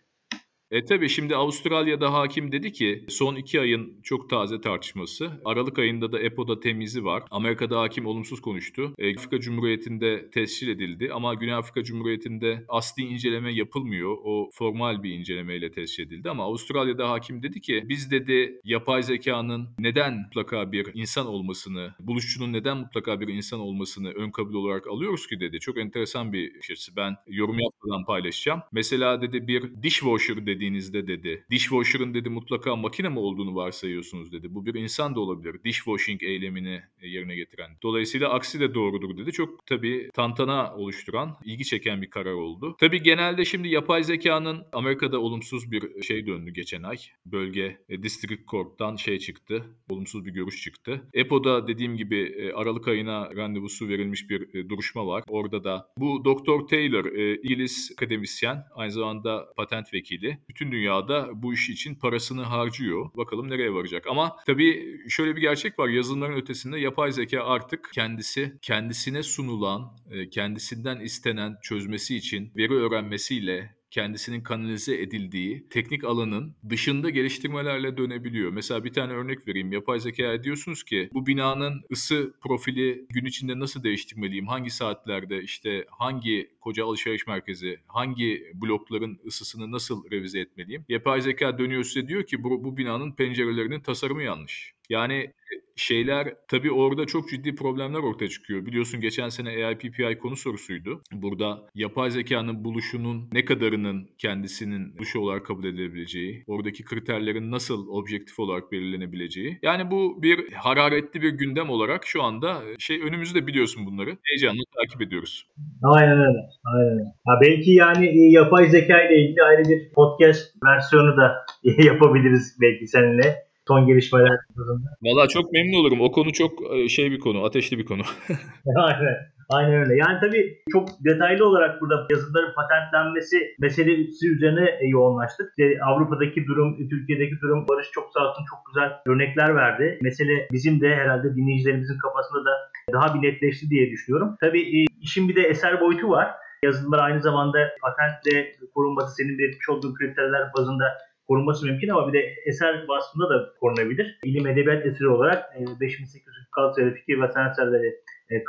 E tabii şimdi Avustralya'da hakim dedi ki son iki ayın çok taze tartışması. Aralık ayında da EPO'da temizi var. Amerika'da hakim olumsuz konuştu. E, Afrika Cumhuriyeti'nde tescil edildi ama Güney Afrika Cumhuriyeti'nde asli inceleme yapılmıyor. O formal bir incelemeyle tescil edildi ama Avustralya'da hakim dedi ki biz dedi yapay zekanın neden mutlaka bir insan olmasını, buluşçunun neden mutlaka bir insan olmasını ön kabul olarak alıyoruz ki dedi. Çok enteresan bir şey. Ben yorum yapmadan paylaşacağım. Mesela dedi bir dishwasher dediğinizde dedi. Dishwasher'ın dedi mutlaka makine mi olduğunu varsayıyorsunuz dedi. Bu bir insan da olabilir. Dishwashing eylemini yerine getiren. Dolayısıyla aksi de doğrudur dedi. Çok tabii tantana oluşturan, ilgi çeken bir karar oldu. Tabii genelde şimdi yapay zekanın Amerika'da olumsuz bir şey döndü geçen ay. Bölge e, District Court'tan şey çıktı. Olumsuz bir görüş çıktı. EPO'da dediğim gibi e, Aralık ayına randevusu verilmiş bir e, duruşma var. Orada da bu Dr. Taylor, e, İngiliz akademisyen, aynı zamanda patent vekili. Bütün dünyada bu iş için parasını harcıyor. Bakalım nereye varacak. Ama tabii şöyle bir gerçek var. Yazılımların ötesinde yapay zeka artık kendisi kendisine sunulan, e, kendisinden istenen çözmesi için veri öğrenmesiyle kendisinin kanalize edildiği teknik alanın dışında geliştirmelerle dönebiliyor. Mesela bir tane örnek vereyim. Yapay zekaya diyorsunuz ki bu binanın ısı profili gün içinde nasıl değiştirmeliyim? Hangi saatlerde işte hangi koca alışveriş merkezi, hangi blokların ısısını nasıl revize etmeliyim? Yapay zeka dönüyor size diyor ki bu, bu binanın pencerelerinin tasarımı yanlış. Yani şeyler tabii orada çok ciddi problemler ortaya çıkıyor. Biliyorsun geçen sene AIPPI konu sorusuydu. Burada yapay zekanın buluşunun ne kadarının kendisinin buluşu olarak kabul edilebileceği, oradaki kriterlerin nasıl objektif olarak belirlenebileceği. Yani bu bir hararetli bir gündem olarak şu anda şey önümüzde biliyorsun bunları. Heyecanla takip ediyoruz. Aynen öyle. Aynen. Ha belki yani e, yapay zeka ile ilgili ayrı bir podcast versiyonu da yapabiliriz belki seninle. Son gelişmeler hızında. Valla çok memnun olurum. O konu çok e, şey bir konu, ateşli bir konu. Aynen. Aynen öyle. Yani tabii çok detaylı olarak burada yazılımların patentlenmesi meselesi üzerine yoğunlaştık. İşte Avrupa'daki durum, Türkiye'deki durum Barış çok sağ olsun çok güzel örnekler verdi. Mesele bizim de herhalde dinleyicilerimizin kafasında da daha bir netleşti diye düşünüyorum. Tabii işin bir de eser boyutu var. Yazılımlar aynı zamanda patentle korunması senin belirtmiş olduğun kriterler bazında korunması mümkün ama bir de eser vasfında da korunabilir. İlim edebiyat eseri olarak 5846 sayılı fikir ve sanat eserleri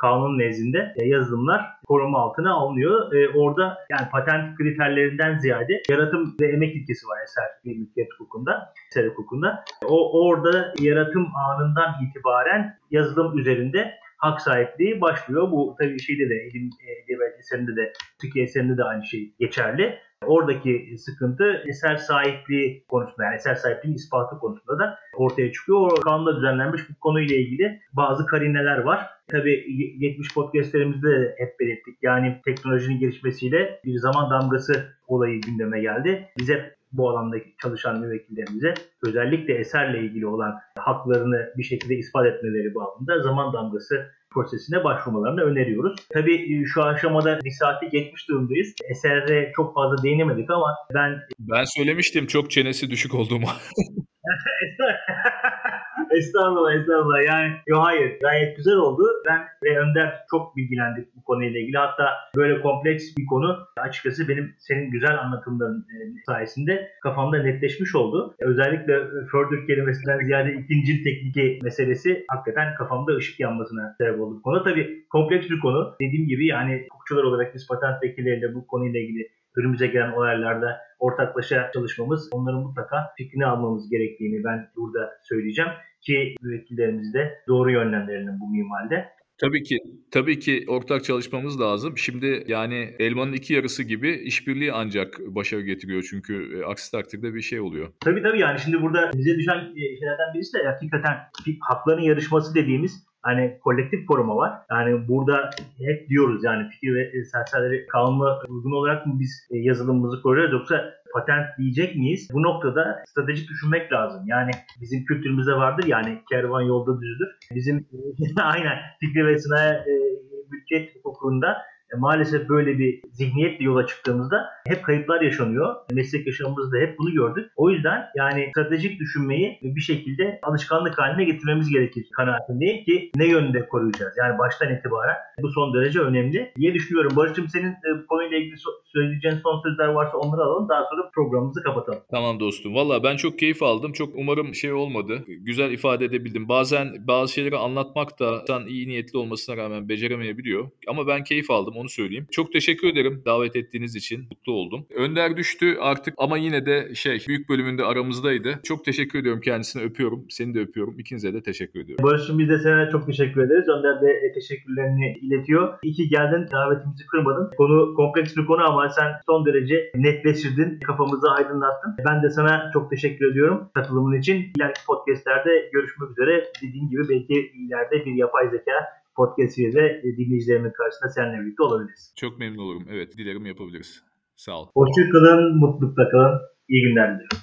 kanun nezdinde yazılımlar koruma altına alınıyor. Orada yani patent kriterlerinden ziyade yaratım ve emek ilkesi var eser mülkiyet hukukunda, eser hukukunda. O orada yaratım anından itibaren yazılım üzerinde hak sahipliği başlıyor. Bu tabii şeyde de ilim edebiyat eserinde de Türkiye eserinde de aynı şey geçerli. Oradaki sıkıntı eser sahipliği konusunda yani eser sahipliğinin ispatı konusunda da ortaya çıkıyor. O kanunda düzenlenmiş bu konuyla ilgili bazı karineler var. Tabii 70 podcastlerimizde de hep belirttik. Yani teknolojinin gelişmesiyle bir zaman damgası olayı gündeme geldi. Biz hep bu alandaki çalışan müvekkillerimize özellikle eserle ilgili olan haklarını bir şekilde ispat etmeleri bağlamında zaman damgası prosesine başvurmalarını öneriyoruz. Tabii şu aşamada bir saati geçmiş durumdayız. Esere çok fazla değinemedik ama ben Ben söylemiştim çok çenesi düşük olduğumu. estağfurullah estağfurullah yani yo hayır gayet güzel oldu. Ben ve Önder çok bilgilendik bu konuyla ilgili. Hatta böyle kompleks bir konu açıkçası benim senin güzel anlatımların e, sayesinde kafamda netleşmiş oldu. Özellikle further kelimesinden ziyade ikinci tekniki meselesi hakikaten kafamda ışık yanmasına sebep oldu bu konu. Tabii kompleks bir konu. Dediğim gibi yani hukukçular olarak biz patent vekilleriyle bu konuyla ilgili önümüze gelen olaylarda ortaklaşa çalışmamız, onların mutlaka fikrini almamız gerektiğini ben burada söyleyeceğim ki müvekkillerimizi de doğru yönlendirelim bu minvalde. Tabii ki tabii ki ortak çalışmamız lazım. Şimdi yani elmanın iki yarısı gibi işbirliği ancak başarı getiriyor çünkü e, aksi takdirde bir şey oluyor. Tabii tabii yani şimdi burada bize düşen e, şeylerden birisi de hakikaten hakların yarışması dediğimiz hani kolektif koruma var. Yani burada hep diyoruz yani fikir ve serserleri kanuna uygun olarak mı biz e, yazılımımızı koruyoruz yoksa patent diyecek miyiz? Bu noktada stratejik düşünmek lazım. Yani bizim kültürümüzde vardır yani kervan yolda düzülür. Bizim aynen fikri ve sınai e, mülkiyet hukukunda maalesef böyle bir zihniyetle yola çıktığımızda hep kayıplar yaşanıyor. Meslek yaşamımızda hep bunu gördük. O yüzden yani stratejik düşünmeyi bir şekilde alışkanlık haline getirmemiz gerekir kanaatindeyim ki ne yönde koruyacağız? Yani baştan itibaren bu son derece önemli diye düşünüyorum. Barış'cığım senin e, konuyla ilgili söyleyeceğin son sözler varsa onları alalım. Daha sonra programımızı kapatalım. Tamam dostum. Valla ben çok keyif aldım. Çok umarım şey olmadı. Güzel ifade edebildim. Bazen bazı şeyleri anlatmak da insan iyi niyetli olmasına rağmen beceremeyebiliyor. Ama ben keyif aldım onu söyleyeyim. Çok teşekkür ederim davet ettiğiniz için. Mutlu oldum. Önder düştü artık ama yine de şey büyük bölümünde aramızdaydı. Çok teşekkür ediyorum kendisine öpüyorum. Seni de öpüyorum. İkinize de teşekkür ediyorum. Barış'ım biz de sana çok teşekkür ederiz. Önder de teşekkürlerini iletiyor. İyi ki geldin. Davetimizi kırmadın. Konu kompleks bir konu ama sen son derece netleştirdin. Kafamızı aydınlattın. Ben de sana çok teşekkür ediyorum katılımın için. İleriki podcastlerde görüşmek üzere. Dediğim gibi belki ileride bir yapay zeka podcast'iyle de dinleyicilerimin karşısında seninle birlikte olabiliriz. Çok memnun olurum. Evet dilerim yapabiliriz. Sağ ol. Hoşçakalın, mutlulukla kalın. İyi günler diliyorum.